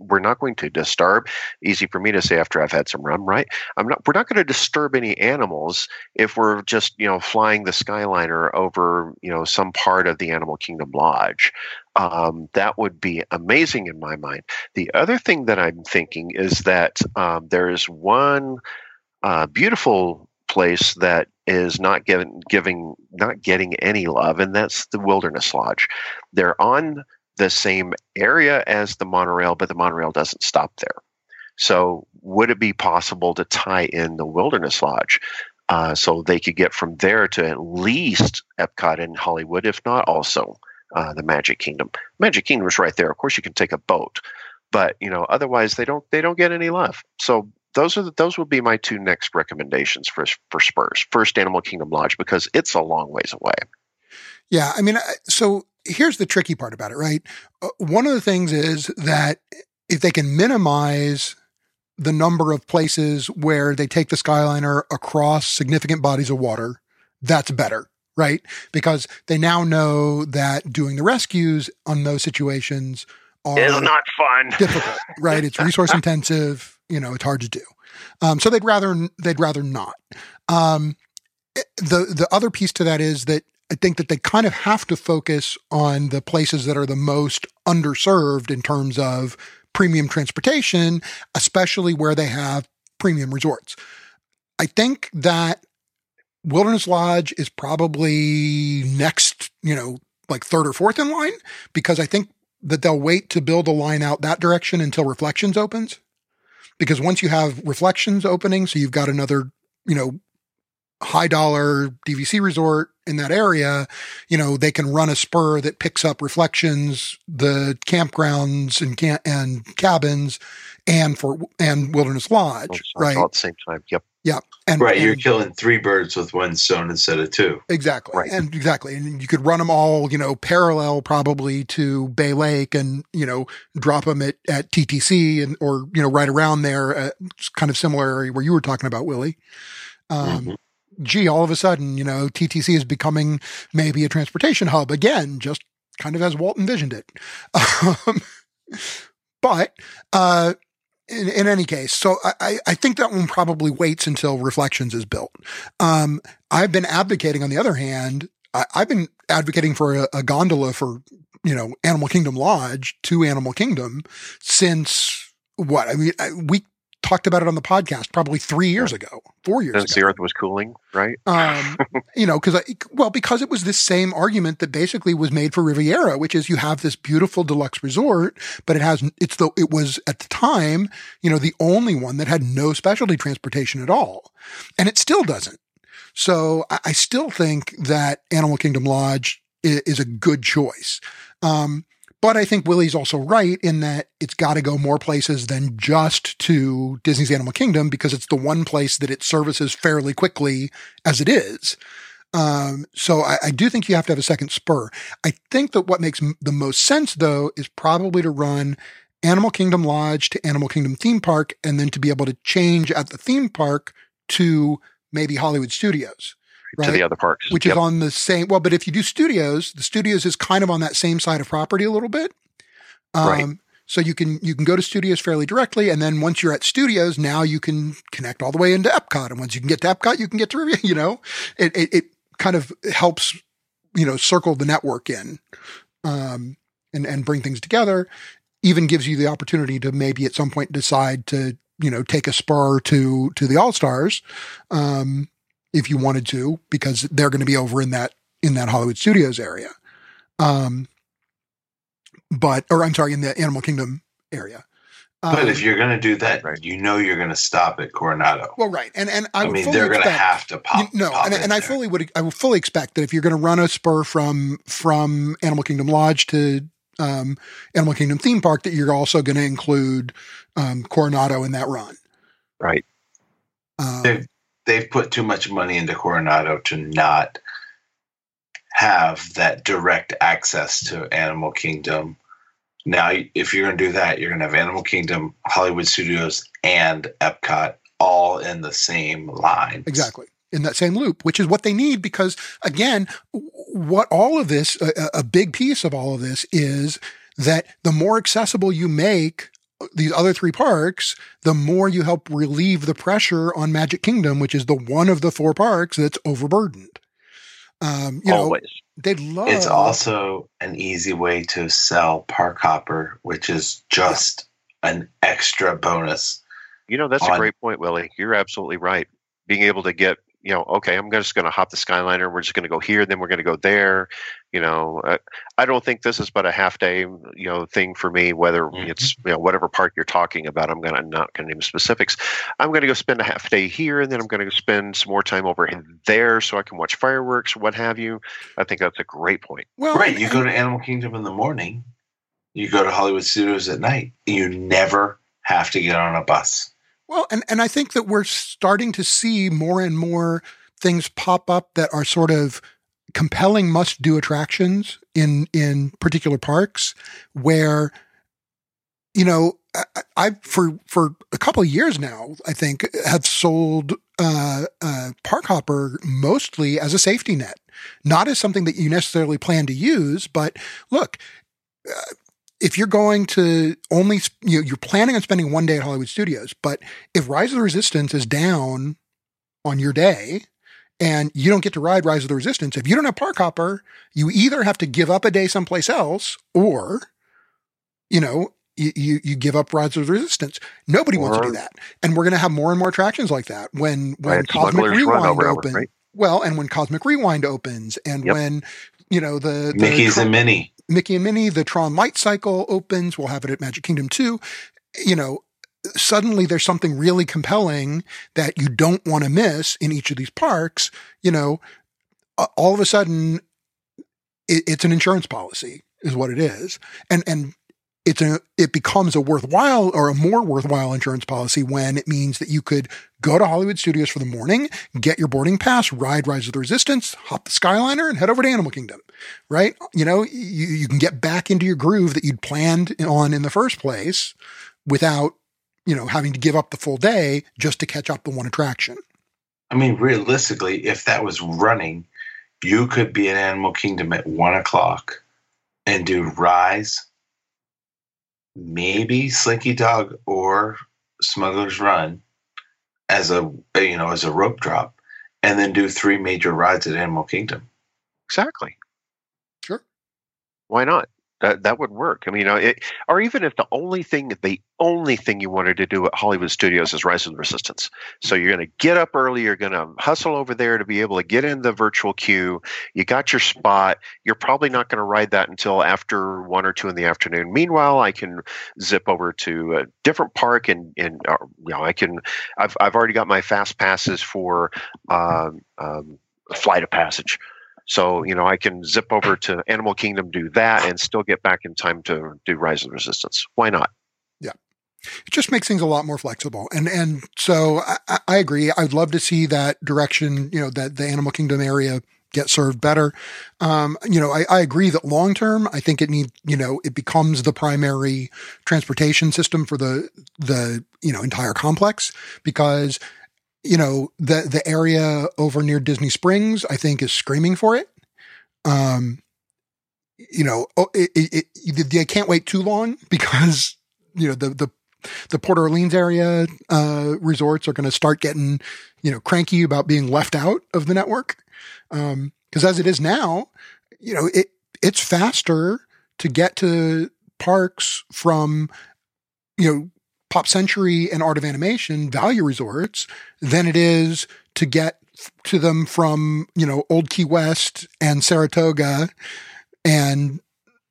We're not going to disturb. Easy for me to say after I've had some rum, right? I'm not. We're not going to disturb any animals if we're just, you know, flying the Skyliner over, you know, some part of the Animal Kingdom Lodge. Um, that would be amazing in my mind. The other thing that I'm thinking is that um, there is one uh, beautiful place that is not giving giving not getting any love, and that's the Wilderness Lodge. They're on the same area as the monorail, but the monorail doesn't stop there. So, would it be possible to tie in the Wilderness Lodge uh, so they could get from there to at least Epcot and Hollywood, if not also uh, the Magic Kingdom? Magic Kingdom is right there. Of course, you can take a boat, but you know, otherwise they don't they don't get any love. So those are the, those would be my two next recommendations for for Spurs. First, Animal Kingdom Lodge because it's a long ways away. Yeah, I mean, so here's the tricky part about it, right? Uh, one of the things is that if they can minimize the number of places where they take the Skyliner across significant bodies of water, that's better, right? Because they now know that doing the rescues on those situations are is not fun. difficult, right? It's resource intensive you know, it's hard to do. Um, so they'd rather they'd rather not. Um, eh, the the other piece to that is that I think that they kind of have to focus on the places that are the most underserved in terms of premium transportation, especially where they have premium resorts. I think that Wilderness Lodge is probably next, you know, like third or fourth in line because I think that they'll wait to build a line out that direction until Reflections opens because once you have reflections opening, so you've got another, you know, high dollar DVC resort in that area, you know, they can run a spur that picks up reflections, the campgrounds and and cabins, and for and Wilderness Lodge, right? All at the same time. Yep. Yeah, and right, you're killing three birds with one stone instead of two. Exactly. Right. And exactly. And you could run them all, you know, parallel probably to Bay Lake and, you know, drop them at, at TTC and, or, you know, right around there, uh, it's kind of similar area where you were talking about, Willie. Um, Mhm. gee, all of a sudden, you know, TTC is becoming maybe a transportation hub again, just kind of as Walt envisioned it. Um, but, uh, in, in any case, so I, I- think that one probably waits until Reflections is built. Um, I've been advocating, on the other hand, I, I've been advocating for a, a gondola for, you know, Animal Kingdom Lodge to Animal Kingdom since what? I mean, I, we talked about it on the podcast probably three years ago, four years Since ago the earth was cooling, right? um, you know, because I well, because it was the same argument that basically was made for Riviera, which is you have this beautiful deluxe resort, but it has it's the it was at the time, you know, the only one that had no specialty transportation at all, and it still doesn't. So I, I still think that Animal Kingdom Lodge is, is a good choice. Um, but I think Willie's also right in that it's got to go more places than just to Disney's Animal Kingdom because it's the one place that it services fairly quickly as it is. Um, so I, I do think you have to have a second spur. I think that what makes m- the most sense though is probably to run Animal Kingdom Lodge to Animal Kingdom Theme Park and then to be able to change at the theme park to maybe Hollywood Studios. To the other parks. Which Yep. is on the same, well, but if you do studios, the studios is kind of on that same side of property a little bit. Um, Right. so you can, you can go to studios fairly directly. And then once you're at studios, now you can connect all the way into Epcot. And once you can get to Epcot, you can get to, you know, it, it, it kind of helps, you know, circle the network in, um, and, and bring things together. Even gives you the opportunity to maybe at some point decide to, you know, take a spur to, to the All Stars. Um, if you wanted to, because they're going to be over in that in that Hollywood Studios area. Um, but or I'm sorry, in the Animal Kingdom area. But Um, if you're going to do that, Right. you know you're going to stop at Coronado. well, right, and and I, I, mean, they're going to have to pop. you- no, pop and, in and I fully would I would fully expect that if you're going to run a spur from from Animal Kingdom Lodge to um, Animal Kingdom theme park, that you're also going to include um, Coronado in that run. Right. Um, They've, they've put too much money into Coronado to not have that direct access to Animal Kingdom. Now, if you're going to do that, you're going to have Animal Kingdom, Hollywood Studios, and Epcot all in the same line. Exactly. In that same loop, which is what they need because again, what all of this, a, a- big piece of all of this is that the more accessible you make these other three parks, the more you help relieve the pressure on Magic Kingdom, which is the one of the four parks that's overburdened. Um, you know, Always. they love It's also an easy way to sell Park Hopper, which is just an extra bonus. You know, that's a great point, Willie. You're absolutely right. Being able to get, you know, okay, I'm just going to hop the Skyliner. We're just going to go here, then we're going to go there. You know, uh, I don't think this is but a half day, you know, thing for me. Whether Mhm. it's you know whatever park you're talking about, I'm going to not going to name specifics. I'm going to go spend a half day here, and then I'm going to go spend some more time over in there so I can watch fireworks, what have you. I think that's a great point. well, Right. You go to Animal Kingdom in the morning, you go to Hollywood Studios at night. You never have to get on a bus. Well, and, and I think that we're starting to see more and more things pop up that are sort of compelling must do attractions in in particular parks where you know I, I for for a couple of years now I think have sold uh, uh, park hopper mostly as a safety net, not as something that you necessarily plan to use. But look, uh, if you're going to only you know, you're planning on spending one day at Hollywood Studios, but if Rise of the Resistance is down on your day and you don't get to ride Rise of the Resistance, if you don't have Park Hopper, you either have to give up a day someplace else or, you know, you, you, you give up Rise of the Resistance. Nobody wants to do that. And we're going to have more and more attractions like that when, when Right, Cosmic Rewind opens. right? Well, and when Cosmic Rewind opens and Yep. when, you know, the, the Mickey's Tron- and Minnie. Mickey and Minnie, the Tron Light Cycle opens. We'll have it at Magic Kingdom too. You know, suddenly there's something really compelling that you don't want to miss in each of these parks. You know, all of a sudden it, it's an insurance policy is what it is. And, and it's a, it becomes a worthwhile or a more worthwhile insurance policy when it means that you could go to Hollywood Studios for the morning, get your boarding pass, ride Rise of the Resistance, hop the Skyliner, and head over to Animal Kingdom. Right? You know, you, you can get back into your groove that you'd planned on in the first place without, you know, having to give up the full day just to catch up the one attraction. I mean, realistically, if that was running, you could be in Animal Kingdom at one o'clock and do Rise, maybe Slinky Dog or Smuggler's Run as a you know as a rope drop, and then do three major rides at Animal Kingdom. Exactly. Sure. Why not? That that would work. I mean, you know, it, or even if the only thing, the only thing you wanted to do at Hollywood Studios is Rise of the Resistance. So you're going to get up early. You're going to hustle over there to be able to get in the virtual queue. You got your spot. You're probably not going to ride that until after one or two in the afternoon. Meanwhile, I can zip over to a different park and and uh, you know I can. I've I've already got my fast passes for um, um, Flight of Passage. So, you know, I can zip over to Animal Kingdom, do that, and still get back in time to do Rise of the Resistance. Why not? Yeah. It just makes things a lot more flexible. And and so I, I agree. I'd love to see that direction, you know, that the Animal Kingdom area get served better. Um, you know, I, I agree that long term, I think it need, you know, it becomes the primary transportation system for the the, you know, entire complex because you know, the the area over near Disney Springs, I think, is screaming for it. Um, you know, oh, it, it, it, they can't wait too long because you know the the the Port Orleans area uh, resorts are going to start getting you know cranky about being left out of the network. Um because um, as it is now, you know, it it's faster to get to parks from you know Pop Century and Art of Animation value resorts than it is to get to them from, you know, Old Key West and Saratoga and,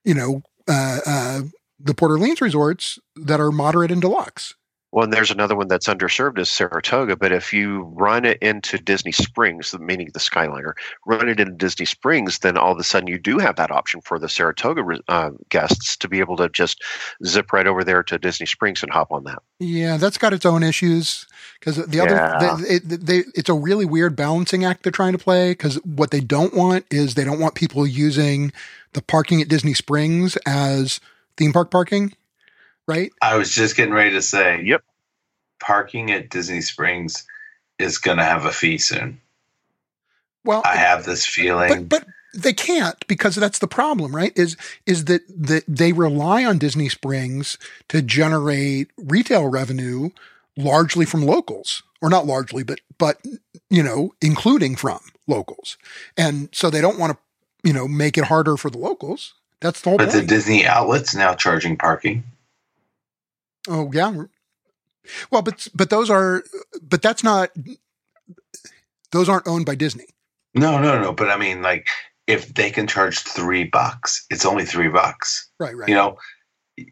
you know, uh, uh, the Port Orleans resorts that are moderate and deluxe. Well, and there's another one that's underserved is Saratoga. But if you run it into Disney Springs, meaning the Skyliner, run it into Disney Springs, then all of a sudden you do have that option for the Saratoga uh, guests to be able to just zip right over there to Disney Springs and hop on that. Yeah, that's got its own issues because the other yeah. they, it, they, it's a really weird balancing act they're trying to play because what they don't want is they don't want people using the parking at Disney Springs as theme park parking right? I was just getting ready to say, yep. Parking at Disney Springs is going to have a fee soon. Well, I have this feeling, but, but they can't because that's the problem, right? Is is that that they rely on Disney Springs to generate retail revenue largely from locals, or not largely, but but you know, including from locals, and so they don't want to you know make it harder for the locals. That's the whole. But point. the Disney outlets now charging parking. Oh yeah. Well, but but those are but that's not those aren't owned by Disney. No, no, no. But I mean, like, if they can charge three bucks, it's only three bucks. Right, right. You know,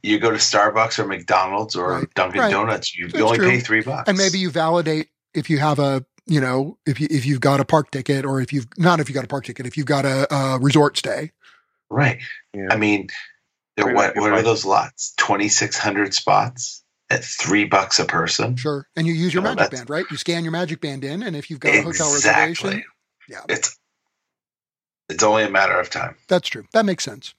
you go to Starbucks or McDonald's or right, Dunkin' right. Donuts, you, you only true. pay three bucks. And maybe you validate if you have a, you know, if you if you've got a park ticket or if you've not if you got a park ticket, if you've got a, a resort stay. Right. Yeah. I mean, there, what what are those lots? Twenty six hundred spots at three bucks a person. Sure, and you use your you know, magic band, right? You scan your magic band in, and if you've got exactly. a hotel reservation, yeah, it's it's only a matter of time. That's true. That makes sense.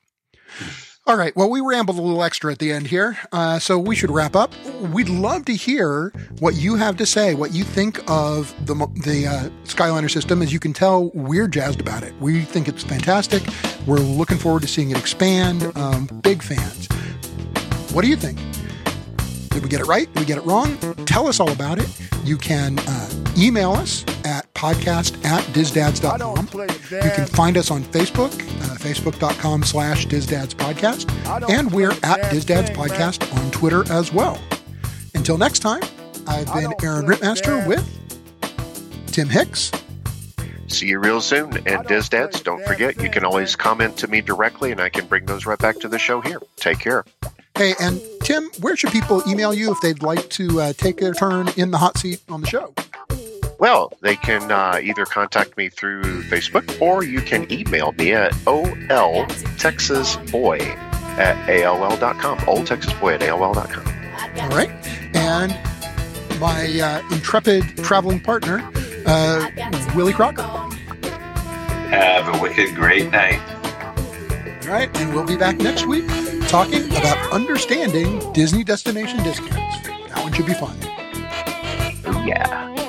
Hmm. All right. Well, we rambled a little extra at the end here, uh, so we should wrap up. We'd love to hear what you have to say, what you think of the the uh, Skyliner system. As you can tell, we're jazzed about it. We think it's fantastic. We're looking forward to seeing it expand. Um, big fans. What do you think? Did we get it right? Did we get it wrong? Tell us all about it. You can uh, email us at podcast at disdads.com. You can find us on Facebook, uh, facebook.com slash disdadspodcast. And we're at DISDads podcast on Twitter as well. Until next time, I've been Aaron Rittmaster with Tim Hicks. See you real soon. And DISDads, don't forget, you can always comment to me directly and I can bring those right back to the show here. Take care. Hey, and Tim, where should people email you if they'd like to uh, take their turn in the hot seat on the show? Well, they can uh, either contact me through Facebook or you can email me at oltexasboy at AOL.com. Old Texas Boy at AOL.com. All right. And my uh, intrepid traveling partner, uh, Willie Crocker. Have a wicked great night. All right. And we'll be back next week talking about understanding Disney destination discounts. That one should be fun. Yeah.